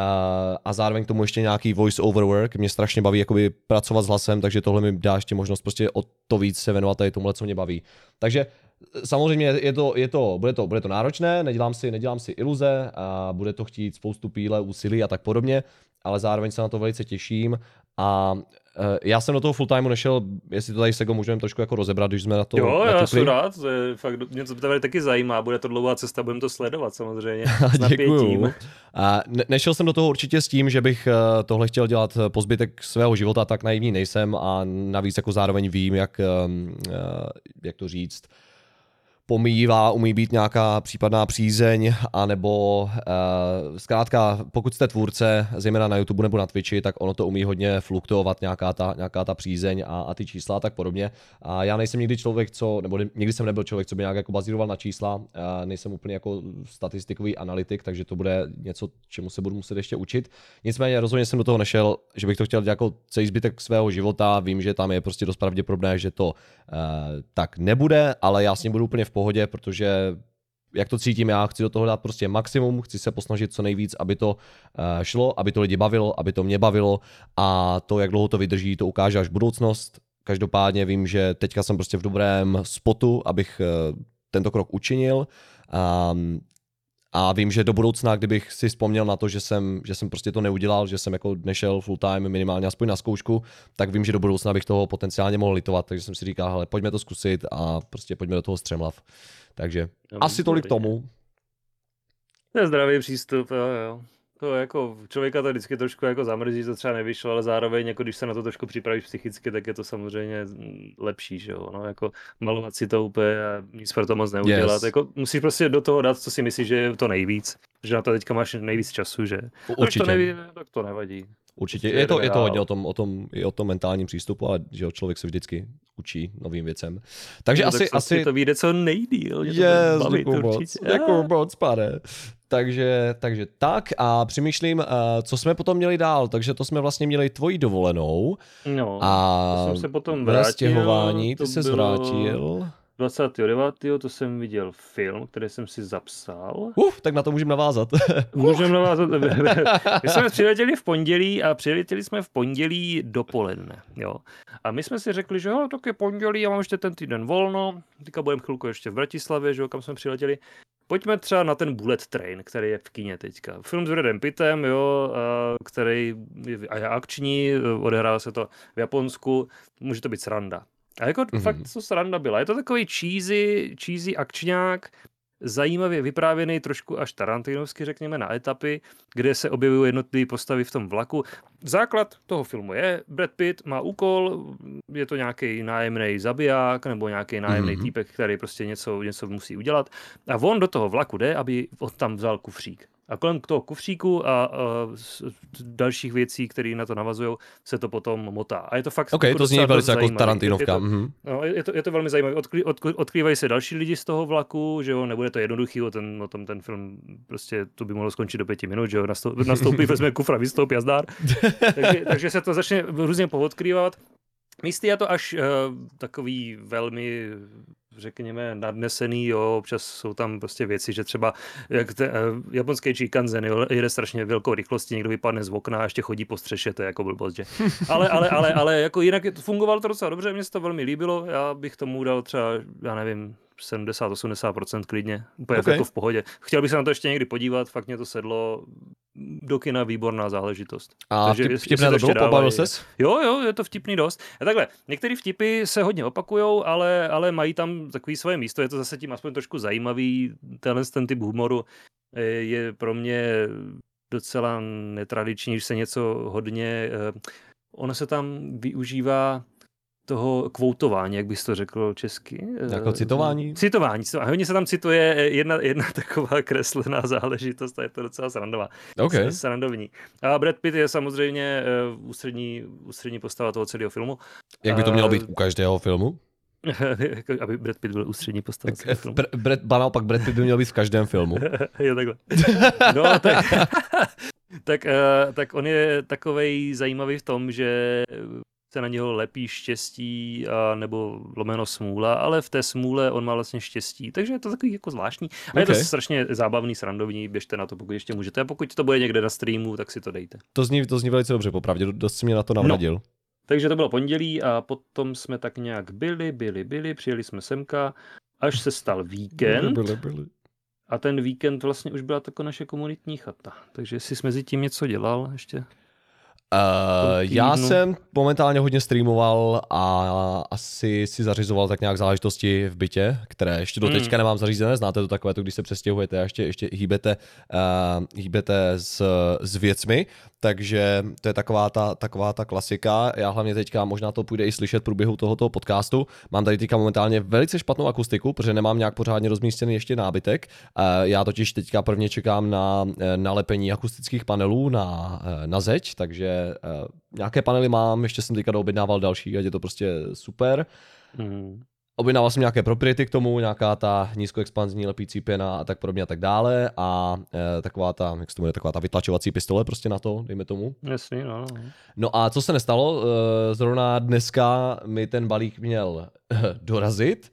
a zároveň k tomu ještě nějaký voice over work. Mě strašně baví jakoby pracovat s hlasem, takže tohle mi dá ještě možnost prostě o to víc se věnovat tady tomu, co mě baví. Takže eh, samozřejmě je to, je to, bude, to, bude to náročné, nedělám si, nedělám si iluze a bude to chtít spoustu píle, úsilí a tak podobně, ale zároveň se na to velice těším a já jsem do toho full timeu nešel, jestli to tady Sego můžeme trošku jako rozebrat, když jsme na to Jo, natukli. já jsem rád, to je fakt, mě to tady taky zajímá, bude to dlouhá cesta, budeme to sledovat samozřejmě s Děkuju. A ne- nešel jsem do toho určitě s tím, že bych uh, tohle chtěl dělat po zbytek svého života, tak naivní nejsem a navíc jako zároveň vím, jak, uh, jak to říct, pomývá, umí být nějaká případná přízeň, anebo uh, zkrátka, pokud jste tvůrce, zejména na YouTube nebo na Twitchi, tak ono to umí hodně fluktuovat, nějaká ta, nějaká ta přízeň a, a ty čísla a tak podobně. A já nejsem nikdy člověk, co, nebo nikdy jsem nebyl člověk, co by nějak jako bazíroval na čísla, uh, nejsem úplně jako statistikový analytik, takže to bude něco, čemu se budu muset ještě učit. Nicméně rozhodně jsem do toho nešel, že bych to chtěl dělat jako celý zbytek svého života, vím, že tam je prostě dost pravděpodobné, že to uh, tak nebude, ale já s ním budu úplně v pohodě, protože jak to cítím já, chci do toho dát prostě maximum, chci se posnažit co nejvíc, aby to uh, šlo, aby to lidi bavilo, aby to mě bavilo a to, jak dlouho to vydrží, to ukáže až budoucnost. Každopádně vím, že teďka jsem prostě v dobrém spotu, abych uh, tento krok učinil. Um, a vím, že do budoucna, kdybych si vzpomněl na to, že jsem, že jsem prostě to neudělal, že jsem jako nešel full time minimálně aspoň na zkoušku, tak vím, že do budoucna bych toho potenciálně mohl litovat. Takže jsem si říkal, hele, pojďme to zkusit a prostě pojďme do toho střemlav. Takže no, asi tolik tomu. To je zdravý přístup, jo, jo to jako člověka to vždycky trošku jako zamrzí, to třeba nevyšlo, ale zároveň jako když se na to trošku připravíš psychicky, tak je to samozřejmě lepší, že jo, no, jako malovat si to úplně a nic pro to moc neudělat, yes. jako musíš prostě do toho dát, co si myslíš, že je to nejvíc, že na to teďka máš nejvíc času, že Určitě. To, neví, tak to nevadí. Určitě, je to, je to hodně o tom, o tom, i o tom mentálním přístupu, ale že člověk se vždycky učí novým věcem. Takže no, asi, tak asi... to vyjde co nejdíl. Že yes, to děkuju moc, děkuju moc, pane. Takže, takže tak a přemýšlím, uh, co jsme potom měli dál. Takže to jsme vlastně měli tvoji dovolenou. No, a to jsem se potom vrátil. Stěhování, ty se zvrátil. 29. to jsem viděl film, který jsem si zapsal. Uf, tak na to můžeme navázat. můžeme navázat. My jsme přiletěli v pondělí a přiletěli jsme v pondělí dopoledne. Jo. A my jsme si řekli, že jo, tak je pondělí, já mám ještě ten týden volno, teďka budeme chvilku ještě v Bratislavě, že jo, kam jsme přiletěli. pojďme třeba na ten Bullet Train, který je v kině teďka. Film s Bradem Pittem, jo, který je, je akční, odehrává se to v Japonsku, může to být sranda. A jako mm-hmm. fakt to sranda byla. Je to takový cheesy, cheesy akčňák, zajímavě vyprávěný, trošku až tarantinovsky, řekněme, na etapy, kde se objevují jednotlivé postavy v tom vlaku. Základ toho filmu je, Brad Pitt má úkol, je to nějaký nájemný zabiják nebo nějaký nájemný mm-hmm. týpek, který prostě něco, něco musí udělat. A on do toho vlaku jde, aby od tam vzal kufřík. A kolem toho kufříku a, a dalších věcí, které na to navazují, se to potom motá. A je to fakt Ok, jako to zní velice jako Tarantinovka. Je to, mm-hmm. no, je, to, je to velmi zajímavé. Odkry, od, odkrývají se další lidi z toho vlaku, že jo, nebude to jednoduchý, o, ten, o tom ten film prostě to by mohlo skončit do pěti minut, že jo, nastoupí, vezme kufra, vystoupí a zdár. takže, takže se to začne různě poodkrývat. Místy je to až uh, takový velmi řekněme, nadnesený, jo, občas jsou tam prostě věci, že třeba jak te, uh, japonský Chikanzen, jo, jede strašně velkou rychlostí, někdo vypadne z okna a ještě chodí po střeše, to je jako blbost, že? Ale, ale, ale, ale jako jinak fungovalo to docela dobře, mně se to velmi líbilo, já bych tomu dal třeba, já nevím, 70-80% klidně, úplně okay. jako v pohodě. Chtěl bych se na to ještě někdy podívat, fakt mě to sedlo, do kina výborná záležitost. A Takže vtip, vtipné to bylo, pobavil ses? Jo, jo, je to vtipný dost. A takhle, některé vtipy se hodně opakujou, ale, ale mají tam takový svoje místo, je to zase tím aspoň trošku zajímavý, tenhle ten typ humoru je pro mě docela netradiční, že se něco hodně... Eh, ono se tam využívá toho kvoutování, jak bys to řekl česky? Jako citování? Citování. citování. Hodně se tam cituje jedna, jedna taková kreslená záležitost a je to docela srandová. Okay. Srandovní. A Brad Pitt je samozřejmě uh, ústřední, ústřední postava toho celého filmu. Jak by to mělo být u každého filmu? Aby Brad Pitt byl ústřední postava. Tak, filmu. Br- Brad, ba naopak Brad Pitt by měl být v každém filmu. jo, takhle. No, tak, tak, tak on je takovej zajímavý v tom, že se na něho lepí štěstí a, nebo lomeno smůla, ale v té smůle on má vlastně štěstí, takže je to takový jako zvláštní. A okay. je to strašně zábavný, srandovní, běžte na to, pokud ještě můžete. A pokud to bude někde na streamu, tak si to dejte. To zní, to zní velice dobře, popravdě, dost si mě na to navradil. No. Takže to bylo pondělí a potom jsme tak nějak byli, byli, byli, přijeli jsme semka, až se stal víkend. Byli, byli, byli. A ten víkend vlastně už byla taková naše komunitní chata. Takže jestli jsi mezi tím něco dělal ještě? Uh, já jsem momentálně hodně streamoval a asi si zařizoval tak nějak záležitosti v bytě, které ještě do teďka mm. nemám zařízené. Znáte to takové, to když se přestěhujete a ještě, ještě hýbete, uh, hýbete s, s věcmi, takže to je taková ta, taková ta klasika. Já hlavně teďka, možná to půjde i slyšet v průběhu tohoto podcastu, mám tady teďka momentálně velice špatnou akustiku, protože nemám nějak pořádně rozmístěný ještě nábytek. Uh, já totiž teďka prvně čekám na nalepení akustických panelů na, na zeď, takže uh, nějaké panely mám, ještě jsem teďka doobjednával další, ať je to prostě super. Mm. Objednával jsem nějaké propriety k tomu, nějaká ta nízkoexpanzní lepící pěna a tak podobně a tak dále a e, taková ta, jak se to jmenuje, taková ta vytlačovací pistole prostě na to, dejme tomu. Jasně, no. No a co se nestalo, e, zrovna dneska mi ten balík měl e, dorazit,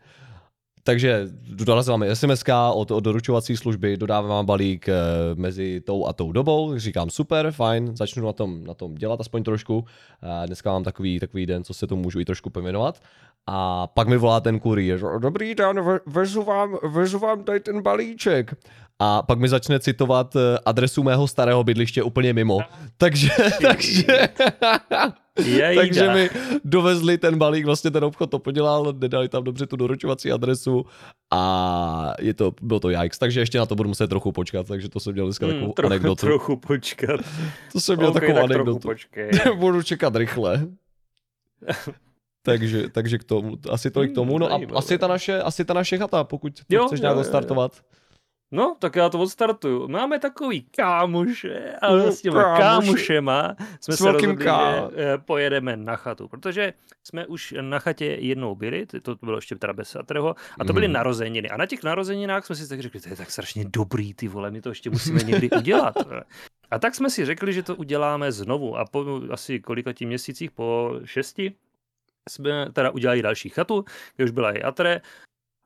takže dorazila mi SMS od, od doručovací služby, dodávám vám balík e, mezi tou a tou dobou, říkám super, fajn, začnu na tom, na tom dělat aspoň trošku. Dneska mám takový, takový den, co se tomu můžu i trošku pojmenovat. A pak mi volá ten kurýr, dobrý den, vezu vám, vezu vám tady ten balíček. A pak mi začne citovat eh, adresu mého starého bydliště úplně mimo. Takže, takže, takže mi dovezli ten balík, vlastně ten obchod to podělal, nedali tam dobře tu doručovací adresu a je to, bylo to jajks, takže ještě na to budu muset trochu počkat, takže to jsem měl dneska hmm, takovou trochu, anekdotu. Trochu počkat. To jsem měl okay, takovou anekdotu. budu čekat rychle. takže, takže k tomu, asi to k tomu. No a asi ta naše, asi ta naše chata, pokud jo, chceš nějak jo, odstartovat. Jo. No, tak já to odstartuju. Máme takový kámoše a no, s těma kámošema jsme s se rozhodli, ká... že eh, pojedeme na chatu, protože jsme už na chatě jednou byli, to bylo ještě teda bez Satrho, a to byly mm. narozeniny. A na těch narozeninách jsme si tak řekli, to je tak strašně dobrý, ty vole, my to ještě musíme někdy udělat. A tak jsme si řekli, že to uděláme znovu. A po asi kolika tím měsících, po šesti, jsme teda udělali další chatu, kde už byla i Atre.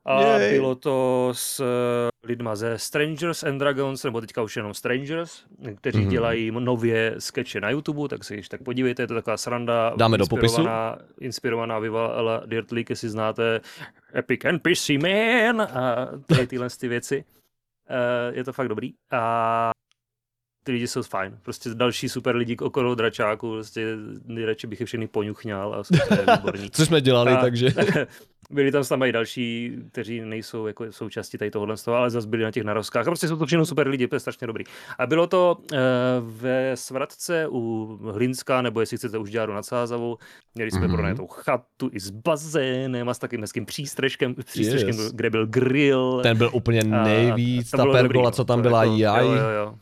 A Jej. bylo to s eh, lidma ze Strangers and Dragons, nebo teďka už jenom Strangers, kteří mm. dělají nově skeče na YouTube, tak se již tak podívejte, je to taková sranda. Dáme do popisu. Inspirovaná vyvala Dirt League, jestli znáte Epic NPC Man a tyhle ty věci. je to fakt dobrý. A ty lidi jsou fajn. Prostě další super lidi okolo dračáku, prostě nejradši bych je všechny poňuchňal a jsou výborní. Co jsme dělali, a, takže... byli tam tam i další, kteří nejsou jako součástí tady tohohle toho, ale zase byli na těch narozkách. A prostě jsou to všechno super lidi, to je strašně dobrý. A bylo to uh, ve Svratce u Hlinská, nebo jestli chcete už dělat nad Sázavou, měli jsme mm-hmm. pronajatou chatu i s bazénem a s takým hezkým přístřeškem, přístřeškem yes. kde byl grill. Ten byl úplně nejvíc, a ta pergola, co tam byla, jako, jaj. Jo, jo, jo.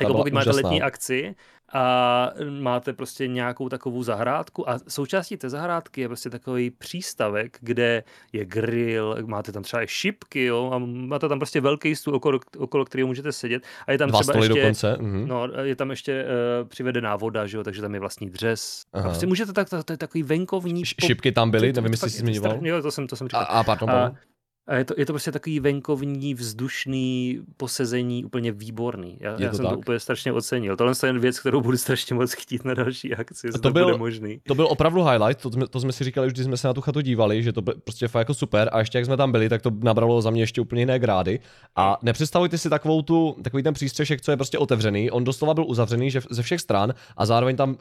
Jako pokud máte letní akci a máte prostě nějakou takovou zahrádku a součástí té zahrádky je prostě takový přístavek, kde je grill, máte tam třeba i šipky, jo, a máte tam prostě velký stůl, okolo, okolo kterého můžete sedět a je tam Dva třeba ještě, dokonce. Mhm. no, je tam ještě uh, přivedená voda, že jo, takže tam je vlastní. Aha. A prostě můžete tak, to, to je takový venkovní... Šipky tam byly, nevím, jestli jsi zmiňoval. Jo, to jsem, to jsem říkal. A, a pardon, pardon. A, a je to, je to prostě takový venkovní, vzdušný posezení, úplně výborný. Já, já jsem tak? to úplně strašně ocenil. Tohle je věc, kterou budu strašně moc chtít na další akci, to, to byl, bude možný. To byl opravdu highlight, to, to jsme si říkali, když jsme se na tu chatu dívali, že to byl prostě fakt jako super a ještě jak jsme tam byli, tak to nabralo za mě ještě úplně jiné grády. A nepředstavujte si takovou tu, takový ten přístřešek, co je prostě otevřený, on doslova byl uzavřený že ze všech stran a zároveň tam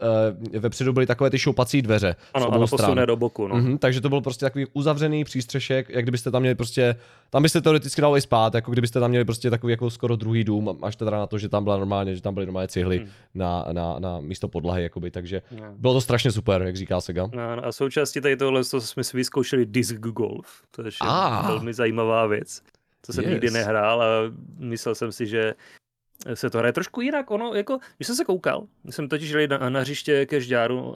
e, vepředu byly takové ty šoupací dveře. Ano, ano do boku. No. Mm-hmm, takže to byl prostě takový uzavřený přístřešek, jak kdybyste tam měli prostě prostě, tam byste teoreticky dali spát, jako kdybyste tam měli prostě takový jako skoro druhý dům, až teda na to, že tam byla normálně, že tam byly normálně cihly hmm. na, na, na, místo podlahy, jakoby, takže no. bylo to strašně super, jak říká Sega. No, a součástí tady tohle to jsme si vyzkoušeli disc golf, to je ah. velmi zajímavá věc. To jsem yes. nikdy nehrál a myslel jsem si, že se to hraje trošku jinak. Ono, jako, když jsem se koukal, jsem totiž jeli na, na hřiště ke Žďáru, uh,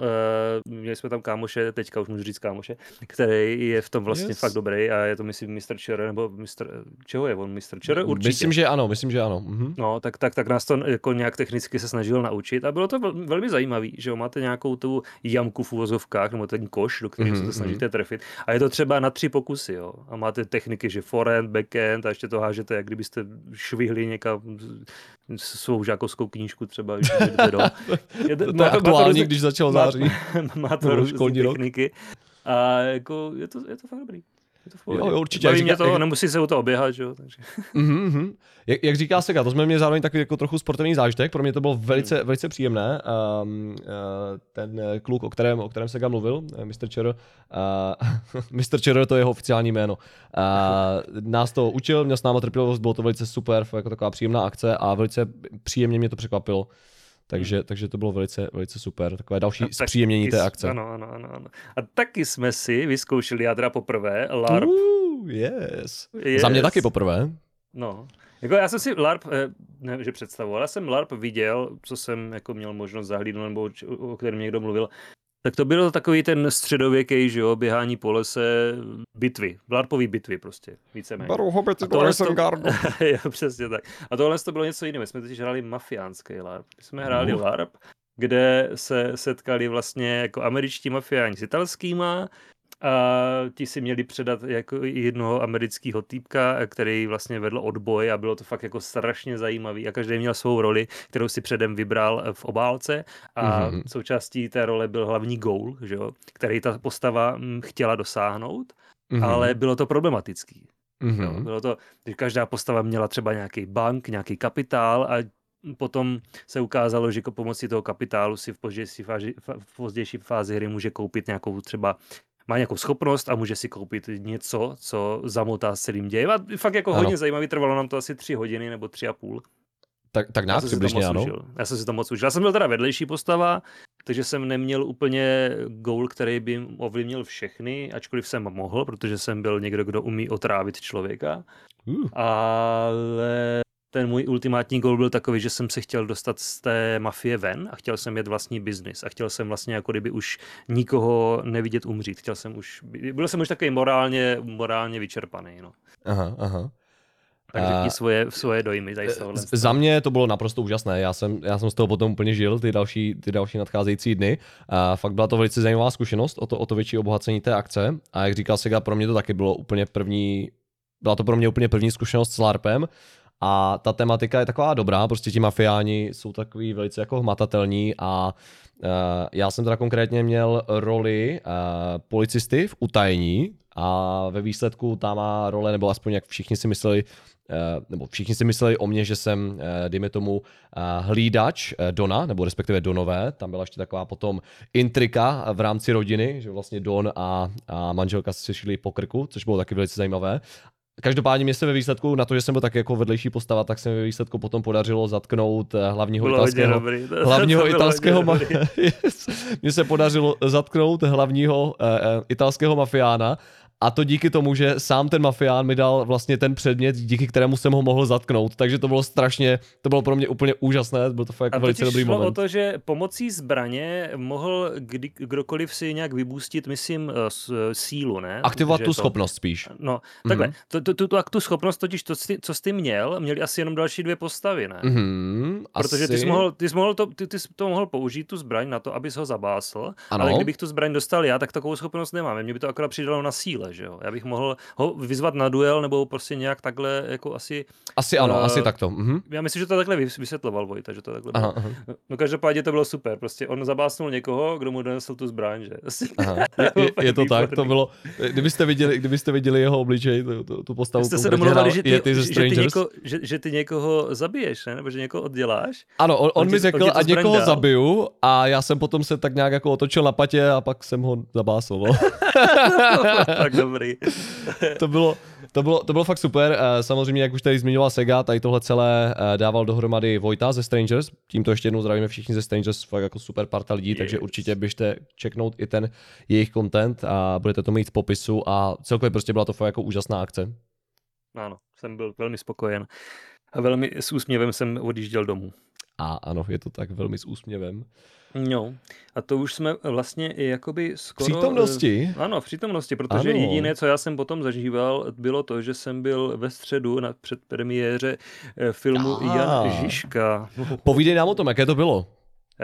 měli jsme tam kámoše, teďka už můžu říct kámoše, který je v tom vlastně yes. fakt dobrý a je to, myslím, Mr. Čer, nebo Mr. Čeho je on, Mr. Čer? Určitě. Myslím, že ano, myslím, že ano. Mhm. No, tak, tak, tak nás to jako nějak technicky se snažil naučit a bylo to vel, velmi zajímavé, že jo, máte nějakou tu jamku v uvozovkách, nebo ten koš, do kterého mm-hmm. se to mhm, snažíte mhm. trefit a je to třeba na tři pokusy, jo, a máte techniky, že forehand, backhand a ještě to hážete, jak kdybyste švihli někam svou žákovskou knížku třeba už do. Je, to, to je aktuální, když začal září. Má, má to různé techniky. A jako je to, je to fakt dobrý. Jo, jo, určitě. Baví mě to, jak... nemusí se u toho oběhat, jo. Takže. Mm-hmm. Jak, jak, říká Sega, to jsme měli zároveň takový jako trochu sportovní zážitek, pro mě to bylo velice, hmm. velice příjemné. Um, uh, ten kluk, o kterém, o kterém Sega mluvil, eh, Mr. Cher, uh, Mr. Cher to je jeho oficiální jméno, uh, nás to učil, měl s náma trpělivost, bylo to velice super, jako taková příjemná akce a velice příjemně mě to překvapilo. Takže, hmm. takže to bylo velice, velice super. Takové další a zpříjemnění té akce. Ano, ano, ano, ano. A taky jsme si vyzkoušeli jádra poprvé, LARP. Uh, yes. yes. Za mě taky poprvé. No. Jako já jsem si LARP, eh, ne, že představoval, já jsem LARP viděl, co jsem jako měl možnost zahlídnout, nebo o kterém někdo mluvil, tak to bylo takový ten středověký, že jo, běhání po lese, bitvy, vlárpový bitvy prostě, víceméně. Baru hobity do Isengardu. jo, přesně tak. A tohle to bylo něco jiného, my jsme totiž hráli mafiánský LARP. My jsme hráli uh. LARP, kde se setkali vlastně jako američtí mafiáni s italskýma a ti si měli předat jako jednoho amerického týpka, který vlastně vedl odboj a bylo to fakt jako strašně zajímavý a každý měl svou roli, kterou si předem vybral v obálce a mm-hmm. součástí té role byl hlavní goal, že jo, který ta postava mm, chtěla dosáhnout, mm-hmm. ale bylo to problematický. Mm-hmm. Bylo to, že každá postava měla třeba nějaký bank, nějaký kapitál a potom se ukázalo, že pomocí toho kapitálu si v pozdější fázi, v pozdější fázi hry může koupit nějakou třeba má nějakou schopnost a může si koupit něco, co zamotá s celým dějem. A fakt jako ano. hodně zajímavý, trvalo nám to asi tři hodiny nebo tři a půl. Tak, tak nás přibližně ano. Užil. Já jsem si to moc užil. Já jsem byl teda vedlejší postava, takže jsem neměl úplně goal, který by ovlivnil všechny, ačkoliv jsem mohl, protože jsem byl někdo, kdo umí otrávit člověka. Uh. Ale ten můj ultimátní gol byl takový, že jsem se chtěl dostat z té mafie ven a chtěl jsem jet vlastní biznis a chtěl jsem vlastně jako kdyby už nikoho nevidět umřít. Chtěl jsem už, byl jsem už takový morálně, morálně vyčerpaný. No. Aha, aha. Tak řekni svoje, svoje dojmy tady z tohohle. Za mě to bylo naprosto úžasné. Já jsem, já jsem z toho potom úplně žil ty další, ty další nadcházející dny. A fakt byla to velice zajímavá zkušenost, o to, o to větší obohacení té akce. A jak říkal Sega, pro mě to taky bylo úplně první, byla to pro mě úplně první zkušenost s LARPem a ta tematika je taková dobrá, prostě ti mafiáni jsou takový velice jako hmatatelní a uh, já jsem teda konkrétně měl roli uh, policisty v utajení a ve výsledku ta má role, nebo aspoň jak všichni si mysleli, eh, nebo všichni si mysleli o mně, že jsem, dejme tomu, hlídač Dona, nebo respektive Donové. Tam byla ještě taková potom intrika v rámci rodiny, že vlastně Don a, a manželka se šli po krku, což bylo taky velice zajímavé. Každopádně mě se ve výsledku, na to, že jsem byl tak jako vedlejší postava, tak se mi ve výsledku potom podařilo zatknout hlavního Bylo italského, dobrý. hlavního To italského, ma- yes. mně se podařilo zatknout hlavního uh, italského mafiána a to díky tomu, že sám ten mafián mi dal vlastně ten předmět, díky kterému jsem ho mohl zatknout. Takže to bylo strašně, to bylo pro mě úplně úžasné, byl to fakt A velice dobrý šlo moment. o to, že pomocí zbraně mohl kdy, kdokoliv si nějak vybustit, myslím, eh, s- sílu, ne? Aktivovat tu to- schopnost spíš. No, takhle, Mhm. to, to, tu, tu, tu schopnost totiž, to, co ty- co jsi ty měl, měli asi jenom další dvě postavy, ne? Mhm, Protože ty asi. jsi, mohl, ty, jsi mohl to, ty, ty jsi to mohl použít, tu zbraň, na to, abys ho zabásl, Ano. ale kdybych tu zbraň dostal já, tak takovou schopnost nemám. Mě by to akorát přidalo na síle, že jo? Já bych mohl ho vyzvat na duel, nebo prostě nějak takhle, jako asi... Asi ano, Eh, asi takto. Mhm. Já myslím, že to takhle vys- vysvětloval Vojta, že to takhle bylo. Aha, aha, No každopádně to bylo super, prostě on zabásnul někoho, kdo mu donesl tu zbraň, že? aha. Je, je, je to tak, to bylo, kdybyste viděli, kdybyste viděli jeho obličej, tu, tu, tu postavu, Jste se domluvali, že ty, Yeti ze že, ty něko, že, že ty někoho zabiješ, ne? nebo že někoho odděláš. Ano, on, on, On mi on řekl, a někoho zabiju a já jsem potom se tak nějak jako otočil na patě a pak jsem ho zabásl. No. tak dobrý. to, bylo, to, bylo, to bylo fakt super. Eh, Samozřejmě, jak už tady zmiňoval Sega, tady tohle celé eh, dával dohromady Vojta ze Strangers. Tímto ještě jednou zdravíme všichni ze Strangers, fakt jako super parta lidí, yes. takže určitě běžte checknout i ten jejich content a budete to mít v popisu a celkově prostě byla to fakt jako úžasná akce. Ano, jsem byl velmi spokojen. A velmi s úsměvem jsem odjížděl domů. A ano, je to tak velmi s úsměvem. No, a to už jsme vlastně i jakoby skoro... Přítomnosti? eh, Ano, v přítomnosti, protože Ano. jediné, co já jsem potom zažíval, bylo to, že jsem byl ve středu na předpremiéře eh, filmu Ah. Jan Žižka. Povídej nám o tom, jaké to bylo.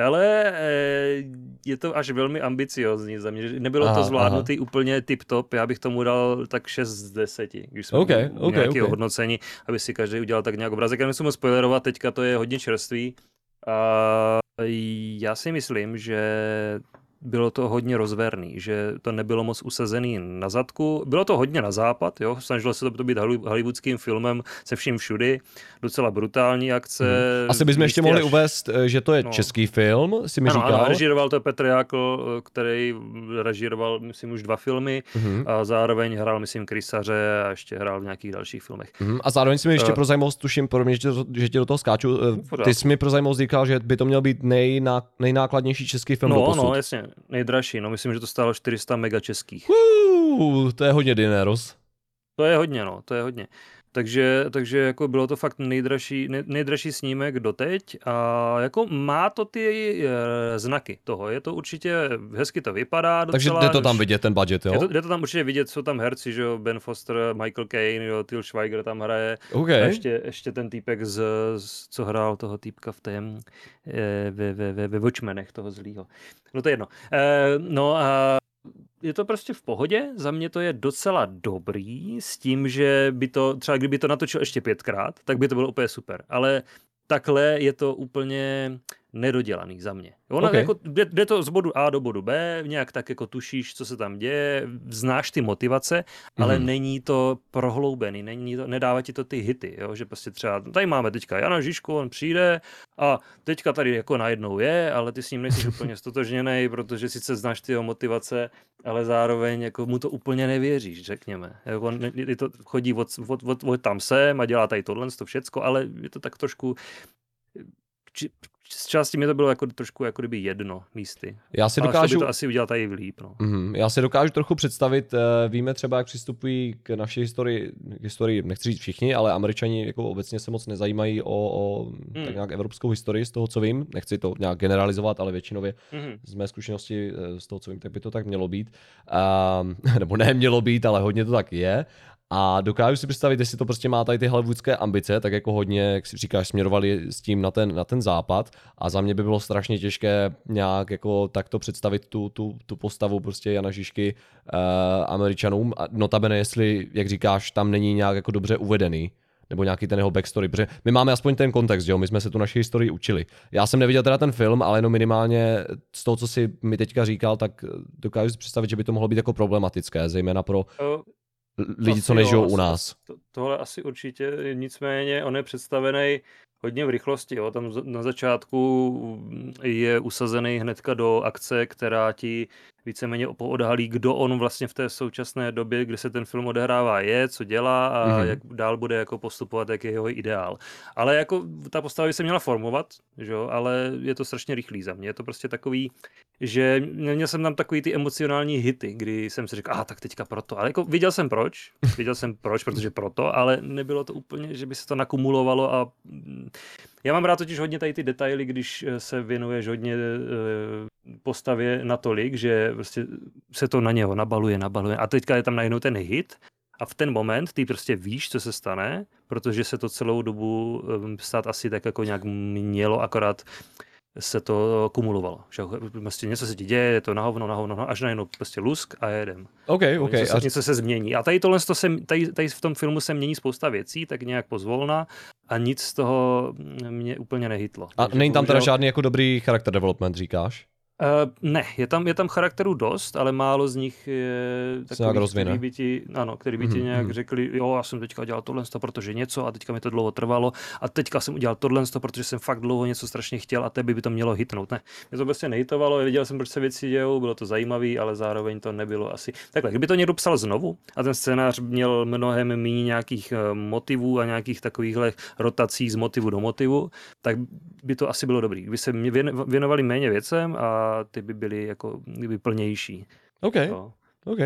Ale eh, je to až velmi ambiciozní za mě. Nebylo Aha, to zvládnutý úplně tip-top, já bych tomu dal tak 6 z 10, když jsme OK, u OK, nějakého OK. hodnocení, aby si každý udělal tak nějak obrazek. Já moc spoilerovat, teďka to je hodně čerstvý. A já si myslím, že bylo to hodně rozverný, že to nebylo moc usazený na zadku. Bylo to hodně na západ, jo? snažilo se to být holly- hollywoodským filmem se vším všudy. Docela brutální akce. Mhm. Asi bychom ještě mohli až- uvést, eh, že to je No. český film, si mi ano, říkal. ano, režíroval to Petr Jákl, který režíroval, myslím, už dva filmy Mhm. a zároveň hrál, myslím, Krysaře a ještě hrál v nějakých dalších filmech. Mhm, A zároveň si mi ještě Eh. pro zajímavost, tuším, pro mě, že, tě do toho skáču, eh, pořádku. ty jsi mi pro zajímavost říkal, že by to měl být nejná, nejnákladnější český film No, no, jasně, nejdražší, no, myslím, že to stálo 400 mega českých. Uh, to je hodně dineros. To je hodně, no, to je hodně. Takže, takže jako bylo to fakt nejdražší, nej, nejdražší snímek doteď a jako má to ty e, znaky toho. Je to určitě, hezky to vypadá Takže docela. jde to tam vidět, ten budget, jo? Je to, jde to tam určitě vidět, jsou tam herci, že jo, Ben Foster, Michael Caine, jo, Till Schweiger tam hraje. OK. A ještě, ještě ten týpek, z, z, co hrál toho týpka v tém, eh, ve, ve, ve, ve Watchmenech, toho zlýho. No to je jedno. Eh, no a je to prostě v pohodě, za mě to je docela dobrý, s tím, že by to, třeba kdyby to natočil ještě pětkrát, tak by to bylo úplně super. Ale takhle je to úplně nedodělaný za mě. Ono Ok. jako, jde, jde to z bodu A do bodu B, nějak tak jako tušíš, co se tam děje, znáš ty motivace, ale Mhm. není to prohloubený, není to, nedává ti to ty hity, jo? že prostě třeba, tady máme teďka Jana Žižku, on přijde a teďka tady jako najednou je, ale ty s ním nejsi úplně stotožněný, protože sice znáš ty jeho motivace, ale zároveň jako mu to úplně nevěříš, řekněme. Jako on, je to chodí od, od, od, od tam sem a dělá tady tohle, to všecko, ale je to tak trošku či, z části mi to bylo jako trošku jako kdyby jedno místy. Já si Ale dokážu... by to asi udělat tady líp. No. Mhm, Já si dokážu trochu představit, eh, víme třeba, jak přistupují k naší historii, k historii, nechci říct všichni, ale američani jako obecně se moc nezajímají o, o Hmm. tak nějak evropskou historii z toho, co vím. Nechci to nějak generalizovat, ale většinově Mhm. z mé zkušenosti, eh, z toho, co vím, tak by to tak mělo být. Um, nebo ne mělo být, ale hodně to tak je. A dokážu si představit, jestli to prostě má tady ty hollywoodské ambice, tak jako hodně, jak si říkáš, směrovali s tím na ten, na ten západ. A za mě by bylo strašně těžké nějak jako takto představit tu, tu, tu postavu prostě Jana Žižky uh, američanům. A notabene, jestli, jak říkáš, tam není nějak jako dobře uvedený. nebo nějaký ten jeho backstory, protože my máme aspoň ten kontext, jo, my jsme se tu naši historii učili. Já jsem neviděl teda ten film, ale jenom minimálně z toho, co si mi teďka říkal, tak dokážu si představit, že by to mohlo být jako problematické, zejména pro lidi, co nežijou u nás. To, tohle asi určitě, nicméně on je představený hodně v rychlosti. Jo. Tam na začátku je usazený hnedka do akce, která ti víceméně odhalí, kdo on vlastně v té současné době, kdy se ten film odehrává, je, co dělá a mm-hmm. jak dál bude jako postupovat, jak je jeho ideál. Ale jako ta postava by se měla formovat, že? ale je to strašně rychlý za mě. Je to prostě takový, že měl jsem tam takový ty emocionální hity, kdy jsem si řekl, a ah, tak teďka proto. Ale jako viděl jsem proč, viděl jsem proč, protože proto, ale nebylo to úplně, že by se to nakumulovalo a mm, já mám rád totiž hodně tady ty detaily, když eh, se věnuješ hodně eh, postavě natolik, že prostě se to na něho nabaluje, nabaluje. A teďka je tam najednou ten hit a v ten moment ty prostě víš, co se stane, protože se to celou dobu eh, stát asi tak jako nějak mělo, akorát se to kumulovalo. Že prostě něco se ti děje, je to na hovno, na hovno, až najednou prostě lusk a jedem. Okay, okay. Něco, se, něco se změní. A tady tohle to se, tady, tady v tom filmu se mění spousta věcí, tak nějak pozvolna a nic z toho mě úplně nehytlo. A není tam teda žádný jako dobrý charakter development, říkáš? Uh, ne, je tam, je tam charakterů dost, ale málo z nich je takových, který by ti, ano, který by ti mm-hmm. nějak mhm. řekli, jo, já jsem teďka dělal tohle, protože něco a teďka mi to dlouho trvalo a teďka jsem udělal tohle, protože jsem fakt dlouho něco strašně chtěl a tebe by to mělo hitnout. Ne, mě to prostě nehitovalo, viděl jsem, proč se věci dějou, bylo to zajímavé, ale zároveň to nebylo asi. Takhle, kdyby to někdo psal znovu a ten scénář měl mnohem méně nějakých eh, motivů a nějakých takovýchhle rotací z motivu do motivu, tak by to asi bylo dobrý. Kdyby se věnovali méně věcem a ty by byly jako by plnější. OK, to. OK.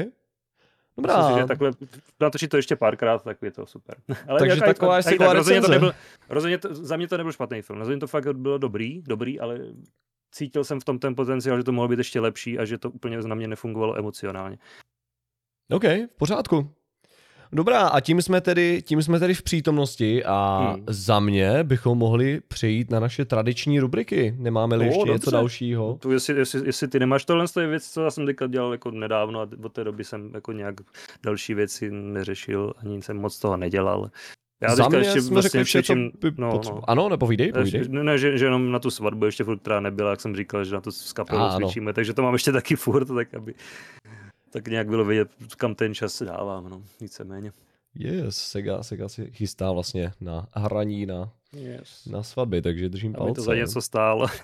Dobrá. Myslím si, že takhle natočit to ještě párkrát, tak je to super. Ale Takže jako, taková je tak, rozhodně to nebyl, rozhodně to, za mě to nebyl špatný film. Rozhodně to fakt bylo dobrý, dobrý, ale cítil jsem v tom ten potenciál, že to mohlo být ještě lepší a že to úplně na mě nefungovalo emocionálně. OK, v pořádku. Dobrá, a tím jsme tedy, tím jsme tedy v přítomnosti a hmm. za mě bychom mohli přejít na naše tradiční rubriky. Nemáme-li no, ještě dobře. něco dalšího? Tu, jestli, jestli, jestli, ty nemáš tohle, to je věc, co já jsem teďka dělal jako nedávno a od té doby jsem jako nějak další věci neřešil, ani jsem moc toho nedělal. Já Za mě ještě jsme vlastně řekli vše, co by no, no. Ano, nepovídej, povídej. Ne, ne že, že, jenom na tu svatbu ještě furt, která nebyla, jak jsem říkal, že na to s kapelou cvičíme, takže to mám ještě taky furt, tak aby tak nějak bylo vidět, kam ten čas dávám, no, víceméně. Yes, Sega, Sega si chystá vlastně na hraní na, yes. na svatby, takže držím palce. Aby to za něco stálo.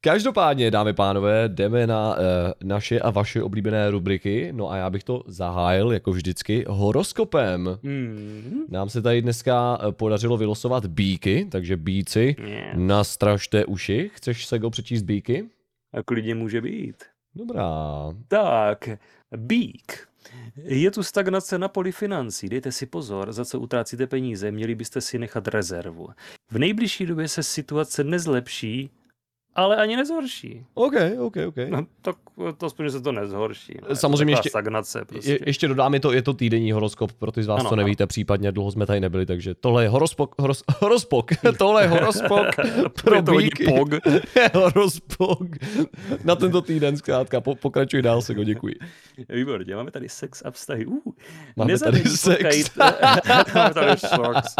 Každopádně, dámy pánové, jdeme na uh, naše a vaše oblíbené rubriky. No a já bych to zahájil, jako vždycky, horoskopem. Mm-hmm. Nám se tady dneska eh, podařilo vylosovat bíky, takže bíci, yes. nastražte uši. Chceš se go přečíst bíky? A klidně může být. Dobrá. Tak, bík. Je tu stagnace na poli financí, dejte si pozor, za co utrácíte peníze, měli byste si nechat rezervu. V nejbližší době se situace nezlepší, ale ani nezhorší. OK, OK, OK. No, tak to aspoň, že se to nezhorší. No, Samozřejmě ještě, stagnace prostě. je, ještě dodám, je to, je to týdenní horoskop pro ty z vás, ano, co nevíte, ano. případně dlouho jsme tady nebyli, takže tohle je horospok, horos, horospok, tohle je horospok pro bíky. horospok na tento týden, zkrátka, po, pokračuj dál, se go děkuji. Výborně, máme tady sex a vztahy. Uh, máme tady sex. máme tady sex.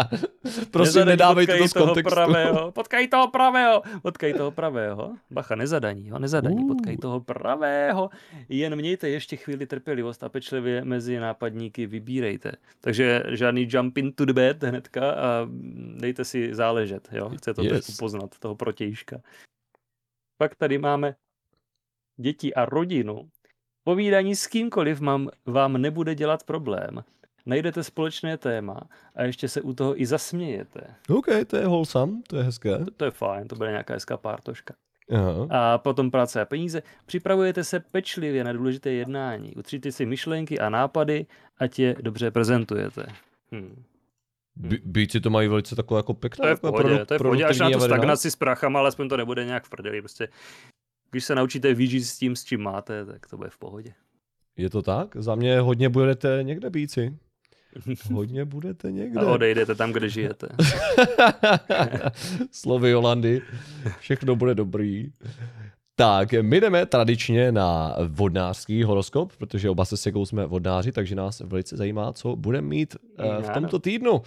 Prosím, nedávejte to z kontextu. Pravého, potkaj toho pravého, potkaj toho pravého pravého, bacha, nezadaní, ho, nezadaní, uh. potkají toho pravého, jen mějte ještě chvíli trpělivost a pečlivě mezi nápadníky vybírejte. Takže žádný jump into the bed hnedka a dejte si záležet, jo, chce to yes. poznat, toho protějška. Pak tady máme děti a rodinu. Povídání s kýmkoliv mám, vám nebude dělat problém najdete společné téma a ještě se u toho i zasmějete. OK, to je wholesome, to je hezké. To, to je fajn, to bude nějaká hezká pártoška. Aha. A potom práce a peníze. Připravujete se pečlivě na důležité jednání. Utříte si myšlenky a nápady, ať je dobře prezentujete. Hmm. Bíci to mají velice takové jako pěkné. To je v pohodě, produ, to je v pohodě, až na tu stagnaci s prachama, alespoň to nebude nějak v prdeli. Prostě, když se naučíte vyžít s tím, s čím máte, tak to bude v pohodě. Je to tak? Za mě hodně budete někde bíci. Hodně budete někde. A odejdete tam, kde žijete. Slovy Jolandy. Všechno bude dobrý. Tak, my jdeme tradičně na vodnářský horoskop, protože oba se Segou jsme vodnáři, takže nás velice zajímá, co budeme mít uh, v tomto týdnu.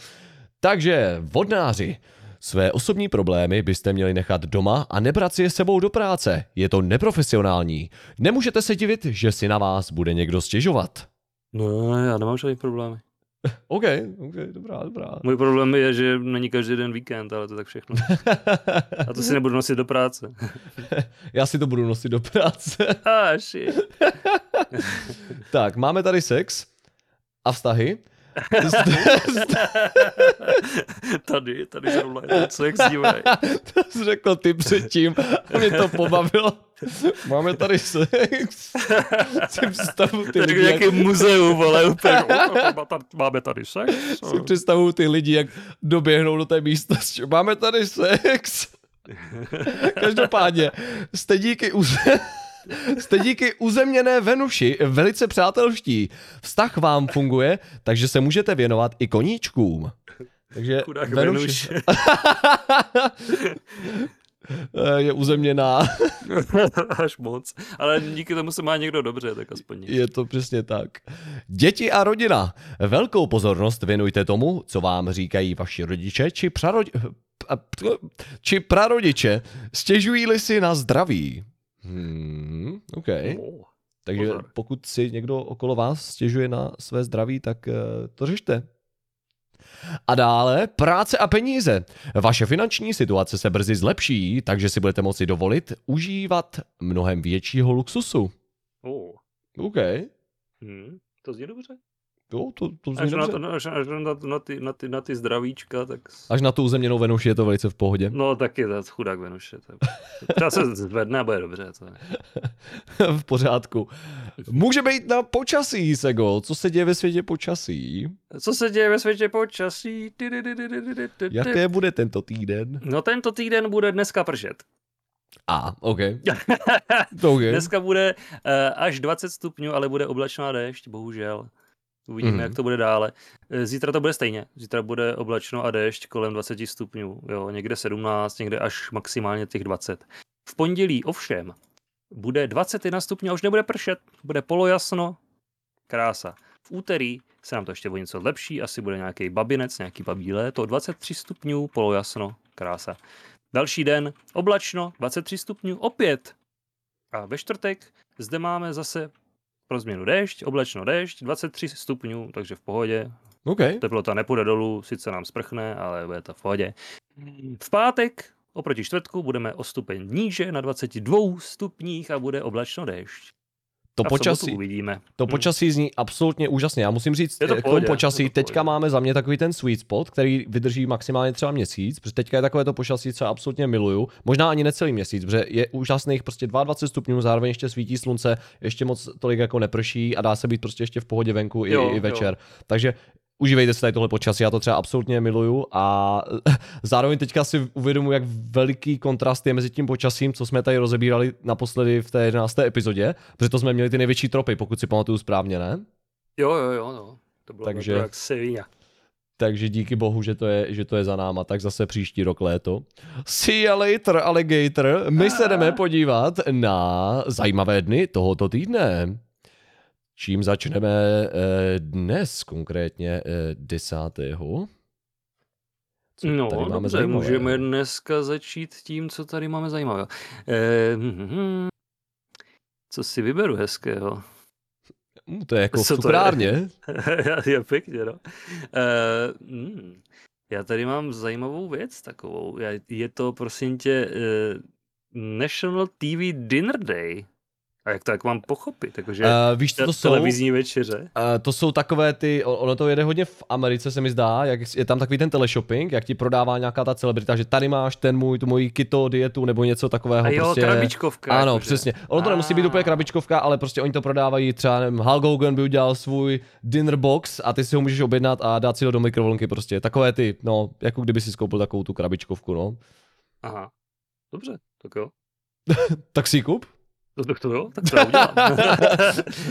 Takže, vodnáři, své osobní problémy byste měli nechat doma a nebrat si je sebou do práce. Je to neprofesionální. Nemůžete se divit, že si na vás bude někdo stěžovat. No, já nemám žádný problémy. OK, OK, dobrá, dobrá. Můj problém je, že není každý den víkend, ale to tak všechno. A to si nebudu nosit do práce. Já si to budu nosit do práce. Ah, shit. tak, máme tady sex a vztahy. tady, tady zrovna je to sex, dívej. to jsi řekl ty předtím a mě to pobavilo. Máme tady sex. Si představu ty lidi, jak, muzeum, ale úplně, máme tady sex. si představu ty lidi, jak doběhnou do té místnosti. Máme tady sex. Každopádně, jste díky uz... Jste díky uzemněné Venuši velice přátelští. Vztah vám funguje, takže se můžete věnovat i koníčkům. Takže Chudák Venuš Venuš. je uzemněná. Až moc. Ale díky tomu se má někdo dobře, tak aspoň. Je to přesně tak. Děti a rodina. Velkou pozornost věnujte tomu, co vám říkají vaši rodiče či, prarodi... či prarodiče. Stěžují-li si na zdraví. Hmm, OK. Oh. Takže pozor. pokud si někdo okolo vás stěžuje na své zdraví, tak eh, to řešte. A dále práce a peníze. Vaše finanční situace se brzy zlepší, takže si budete moci dovolit užívat mnohem většího luxusu. Oh. OK. Hmm. To zní dobře. Jo, to, to Až na, to, až, až na, na, ty, na, ty, na ty zdravíčka, tak... Až na tu uzemněnou Venuši je to velice v pohodě. No taky to chudák Venuše. To, to se zvedne a bude dobře. To je. v pořádku. Může být na počasí, Sego. Co se děje ve světě počasí? Co se děje ve světě počasí? Jaké bude tento týden? No tento týden bude dneska pršet. A, OK. To OK. Dneska bude uh, až 20 stupňů, ale bude oblačná déšť, bohužel. Uvidíme, mm. jak to bude dále. Eh, Zítra to bude stejně. Zítra bude oblačno a déšť kolem 20 stupňů. Jo, někde 17, někde až maximálně těch 20. V pondělí ovšem bude 21 stupňů a už nebude pršet. Bude polojasno. Krása. V úterý se nám to ještě o něco lepší, asi bude nějaký babinec, nějaký babí léto, 23 stupňů, polojasno, krása. Další den oblačno, 23 stupňů, opět. A ve čtvrtek zde máme zase pro změnu déšť, oblačno déšť, 23 stupňů, takže v pohodě. OK. Teplota nepůjde dolů, sice nám sprchne, ale bude to v pohodě. V pátek oproti čtvrtku budeme o stupeň níže na 22 stupních a bude oblačno déšť. To počasí, uvidíme. to Hm. počasí zní absolutně úžasně. Já musím říct, Je to v k tomu pohodě, počasí, to teďka máme za mě takový ten sweet spot, který vydrží maximálně třeba měsíc, protože teďka je takové to počasí, co já absolutně miluju. Možná ani necelý měsíc, protože je úžasných prostě 22 stupňů, zároveň ještě svítí slunce, ještě moc tolik jako neprší a dá se být prostě ještě v pohodě venku i, Jo, i jo. večer. Takže užívejte si tady tohle počasí, já to třeba absolutně miluju a zároveň teďka si uvědomuji, jak veliký kontrast je mezi tím počasím, co jsme tady rozebírali naposledy v té 11. epizodě, protože to jsme měli ty největší tropy, pokud si pamatuju správně, ne? Jo, jo, jo, no. To bylo Takže- Takže... jak Sevilla. Takže díky bohu, že to, je, že to je za náma, tak zase příští rok léto. See you later, alligator. My se jdeme podívat na zajímavé dny tohoto týdne. Čím začneme eh, dnes, konkrétně eh, 10. Co No, tady máme dobře, můžeme dneska začít tím, co tady máme zajímavého. Eh, hm, co si vyberu hezkého? Hm, To je jako v Co to je? cukrárně. je pěkně, no. Eh, hm, já tady mám zajímavou věc takovou. Je to, prosím tě, eh, National TV Dinner Day. A jak to jak mám pochopit? Takže Uh, víš, co to jsou? televizní večeře. Uh, to jsou takové ty, ono to jede hodně v Americe, se mi zdá, jak je tam takový ten teleshopping, jak ti prodává nějaká ta celebrita, že tady máš ten můj, tu moji keto dietu nebo něco takového. A jo, prostě... krabičkovka. Ano, jakože. přesně. Ono to nemusí být úplně krabičkovka, ale prostě oni to prodávají, třeba nevím, Hulk Hogan by udělal svůj dinner box a ty si ho můžeš objednat a dát si ho do mikrovlnky prostě. Takové ty, no, jako kdyby si skoupil takovou tu krabičkovku, no. Aha. Dobře, tak jo. Tak si kup. To, to jo, tak to já udělám.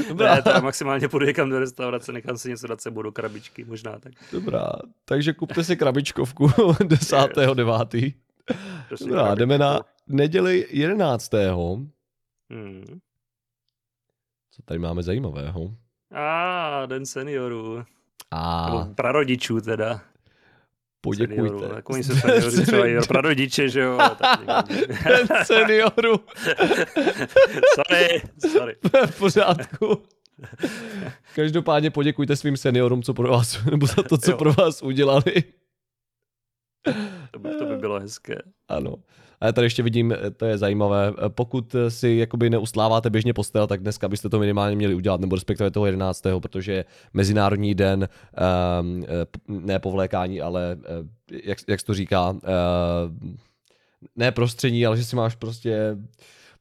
Dobrá. ne, teda maximálně půjdu někam do restaurace, nechám si něco dát sebou do krabičky, možná tak. Dobrá, takže kupte si krabičkovku 10.9. Prostě Dobrá, jdeme na neděli 11. Hmm. Co tady máme zajímavého? A, den seniorů. A Nebo prarodičů teda. Poděkujte. Seniorů. Tak oni se seniori třeba i prarodiče, že jo. seniorů. sorry, sorry. v pořádku. Každopádně poděkujte svým seniorům, co pro vás, nebo za to, co Jo. pro vás udělali. To by, to by bylo hezké. Ano. A tady ještě vidím, to je zajímavé, pokud si jakoby neustláváte běžně postel, tak dneska byste to minimálně měli udělat, nebo respektive toho 11. protože je Mezinárodní den, um, ne povlékání, ale jak, jak to říká, uh, ne prostředí, ale že si máš prostě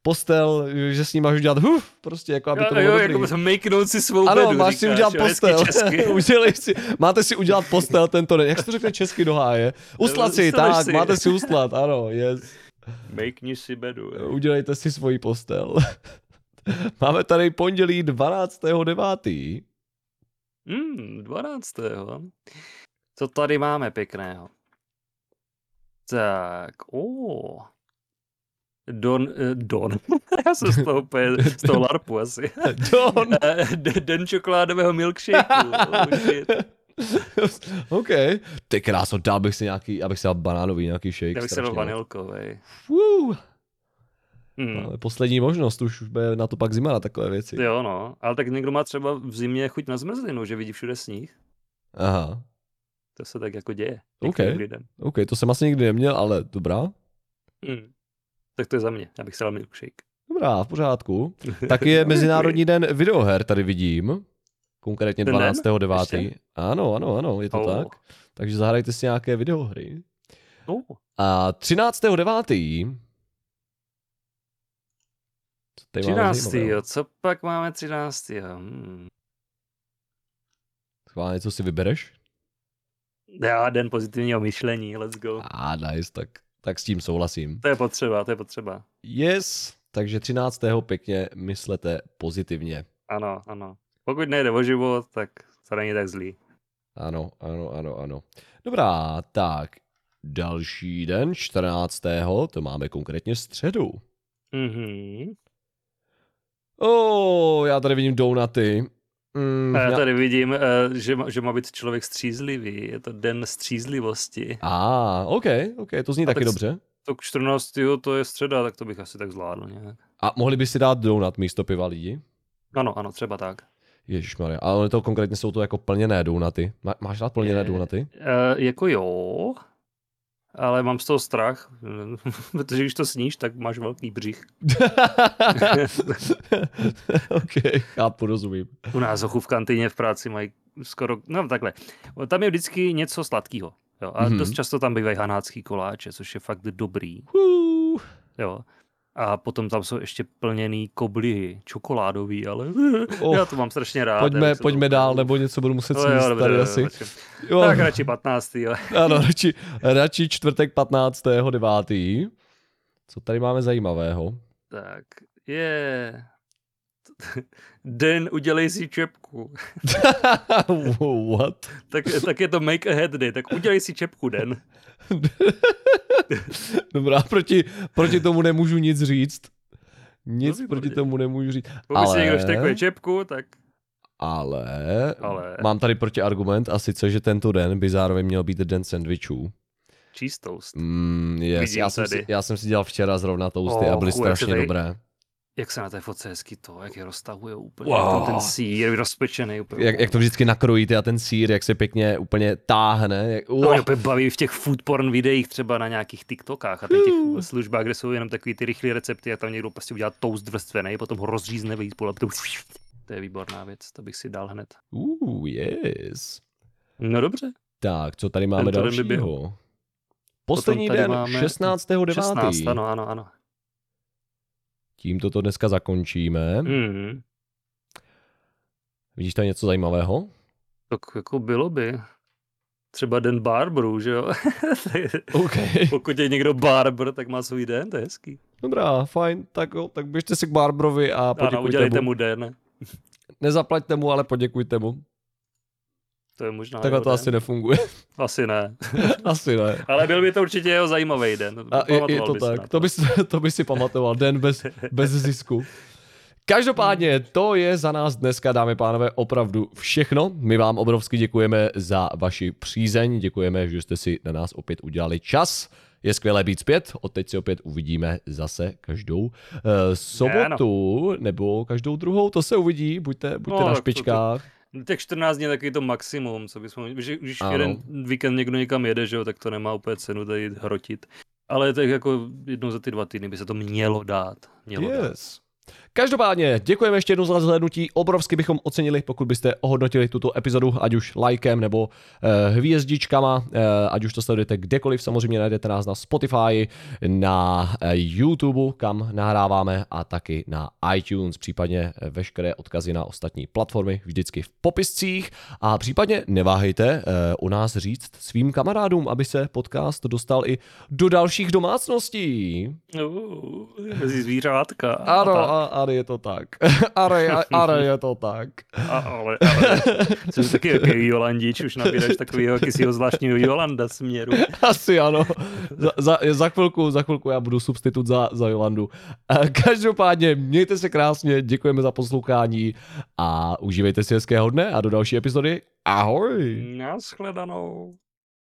postel, že s ním máš udělat huf, prostě jako aby to bylo jo, dobrý. jako make si svou Ano, bedu, máš si říkáš, udělat jo, postel. Udělej si, máte si udělat postel tento den. Jak se to řekne česky do háje? Ustlat si, tak, si. máte si ustlat, ano, yes. Make si bedu. Udělejte si svoji postel. Máme tady pondělí 12.9. Hmm, 12. Co tady máme pěkného? Tak, o. Don, eh, Don. Já jsem z toho z toho larpu asi. Don. Eh, Den čokoládového milkshakeu. Oh, shit. OK. Ty kráso, dal bych si nějaký, abych si dal banánový nějaký shake. Já bych se dal. Fuu. Hmm. Máme poslední možnost, už bude na to pak zima na takové věci. Jo, no. Ale tak někdo má třeba v zimě chuť na zmrzlinu, že vidí všude sníh. Aha. To se tak jako děje. OK. některým lidem. OK, to jsem asi nikdy neměl, ale dobrá. Hmm. Tak to je za mě. Já bych se dal milkshake. Dobrá, v pořádku. Tak je Mezinárodní den videoher, tady vidím. Konkrétně Ten den? 12.9. Ještě? Ano, ano, ano, je to Oh. tak. Takže zahrajte si nějaké videohry. Oh. A 13.9. Co tady máme 13. zajímavého? Jo. Co pak máme 13. Hmm. Schválně, co si vybereš? Já, den pozitivního myšlení, let's go. A ah, nice, tak, tak s tím souhlasím. To je potřeba, to je potřeba. Yes, takže 13. pěkně myslete pozitivně. Ano, ano. Pokud nejde o život, tak to není tak zlý. Ano, ano, ano, ano. Dobrá, tak další den, 14. to máme konkrétně středu. Mhm. O, já tady vidím donaty. Mm, A já já- tady vidím, eh, že, má- že má být člověk střízlivý. Je to den střízlivosti. A, OK, OK, to zní A taky tak dobře. To k 14. to je středa, tak to bych asi tak zvládl nějak. A mohli by si dát donut místo piva lidi? Ano, ano, třeba tak. Ježišmarja, ale to konkrétně jsou to jako plněné donaty. Má, máš rád plněné Je. donaty? E, jako jo, ale mám z toho strach, protože když to sníš, tak máš velký břich. OK, chápu, rozumím. U nás hochu v kantýně v práci mají skoro, no takhle, tam je vždycky něco sladkého. Jo, a Mhm. mm-hmm. dost často tam bývají hanácký koláče, což je fakt dobrý. Uh, Jo. A potom tam jsou ještě plněný koblihy, čokoládový, ale Oh. já to mám strašně rád. pojďme, to pojďme opravdu- dál, nebo něco budu muset No sníst jo, dobře, tady dobře, asi. počkej. Jo, Tak radši 15. Jo. ano, radši, radši čtvrtek 15. 9. Co tady máme zajímavého? Tak, je... Den udělej si čepku. What? Tak, tak je to make a head day, tak udělej si čepku den. Dobrá, proti, proti tomu nemůžu nic říct. Nic No, proti tomu nemůžu říct. Pokud Ale- si někdo štekuje čepku, tak Ale, Ale- mám tady protiargument a sice, že tento den by zároveň měl být den sandvičů. cheese toast. Mm, yes, já, jsem si, já jsem si dělal včera zrovna toasty a Och, byly strašně tady- dobré. Jak se na té fotce hezky to, jak je roztahuje úplně. Wow. Wow. Ten sír rozpečený úplně. Jak, jak to vždycky nakrojíte a ten sír, jak se pěkně úplně táhne. Jak, To mě oh, úplně baví v těch food porn videích třeba na nějakých TikTokách a těch, těch službách, kde jsou jenom takový ty rychlé recepty a tam někdo prostě udělá toast vrstvený, potom ho rozřízne spolu a potom to je výborná věc, to bych si dal hned. uh, yes. No dobře. Tak, co tady máme Tento dalšího? Poslední den, máme 16.9. 16, ano, ano, ano. Tímto to dneska zakončíme. Mm, Vidíš tady něco zajímavého? tak jako bylo by. Třeba den barberů, že jo? OK. Pokud je někdo barber, tak má svůj den, to je hezký. Dobrá, fajn, tak jo, tak běžte si k Barbrovi a Ano, poděkujte udělejte mu. mu den. Nezaplaťte mu, ale poděkujte mu. To je možná Takhle to den. asi nefunguje. Asi ne. asi ne. Ale byl by to určitě jeho zajímavý den. A je, je to tak, to by, si, to by si pamatoval, den bez, bez zisku. Každopádně to je za nás dneska, dámy a pánové, opravdu všechno. My vám obrovsky děkujeme za vaši přízeň, děkujeme, že jste si na nás opět udělali čas. Je skvělé být zpět, od teď si opět uvidíme zase každou uh, sobotu nebo každou druhou, to se uvidí, buďte, buďte No, na tak to- špičkách. Těch 14 dní je takový to maximum, co bychom, že když Ano. jeden víkend někdo někam jede, že jo, tak to nemá úplně cenu tady hrotit. Ale tak jako jednou za ty dva týdny by se to mělo dát. Mělo dát. Každopádně děkujeme ještě jednou za zhlédnutí. Obrovsky bychom ocenili, pokud byste ohodnotili tuto epizodu, ať už lajkem nebo eh, hvězdičkama, eh, ať už to sledujete kdekoliv. Samozřejmě najdete nás na Spotify, na eh, YouTube, kam nahráváme, a taky na iTunes, případně eh, veškeré odkazy na ostatní platformy vždycky v popiscích. A případně neváhejte eh, u nás říct svým kamarádům, aby se podcast dostal i do dalších domácností. Uh, zvířátka. Ano, A, a, ale je to tak. Ale, ale je to tak. a, ale, ale. Jsem taky jaký Jolandič, už nabíráš takového jakýsiho zvláštního Jolanda směru. Asi ano. Za, za, za, chvilku, za chvilku já budu substitut za, za Jolandu. Každopádně mějte se krásně, děkujeme za poslouchání a užívejte si hezkého dne a do další epizody. Ahoj! Naschledanou.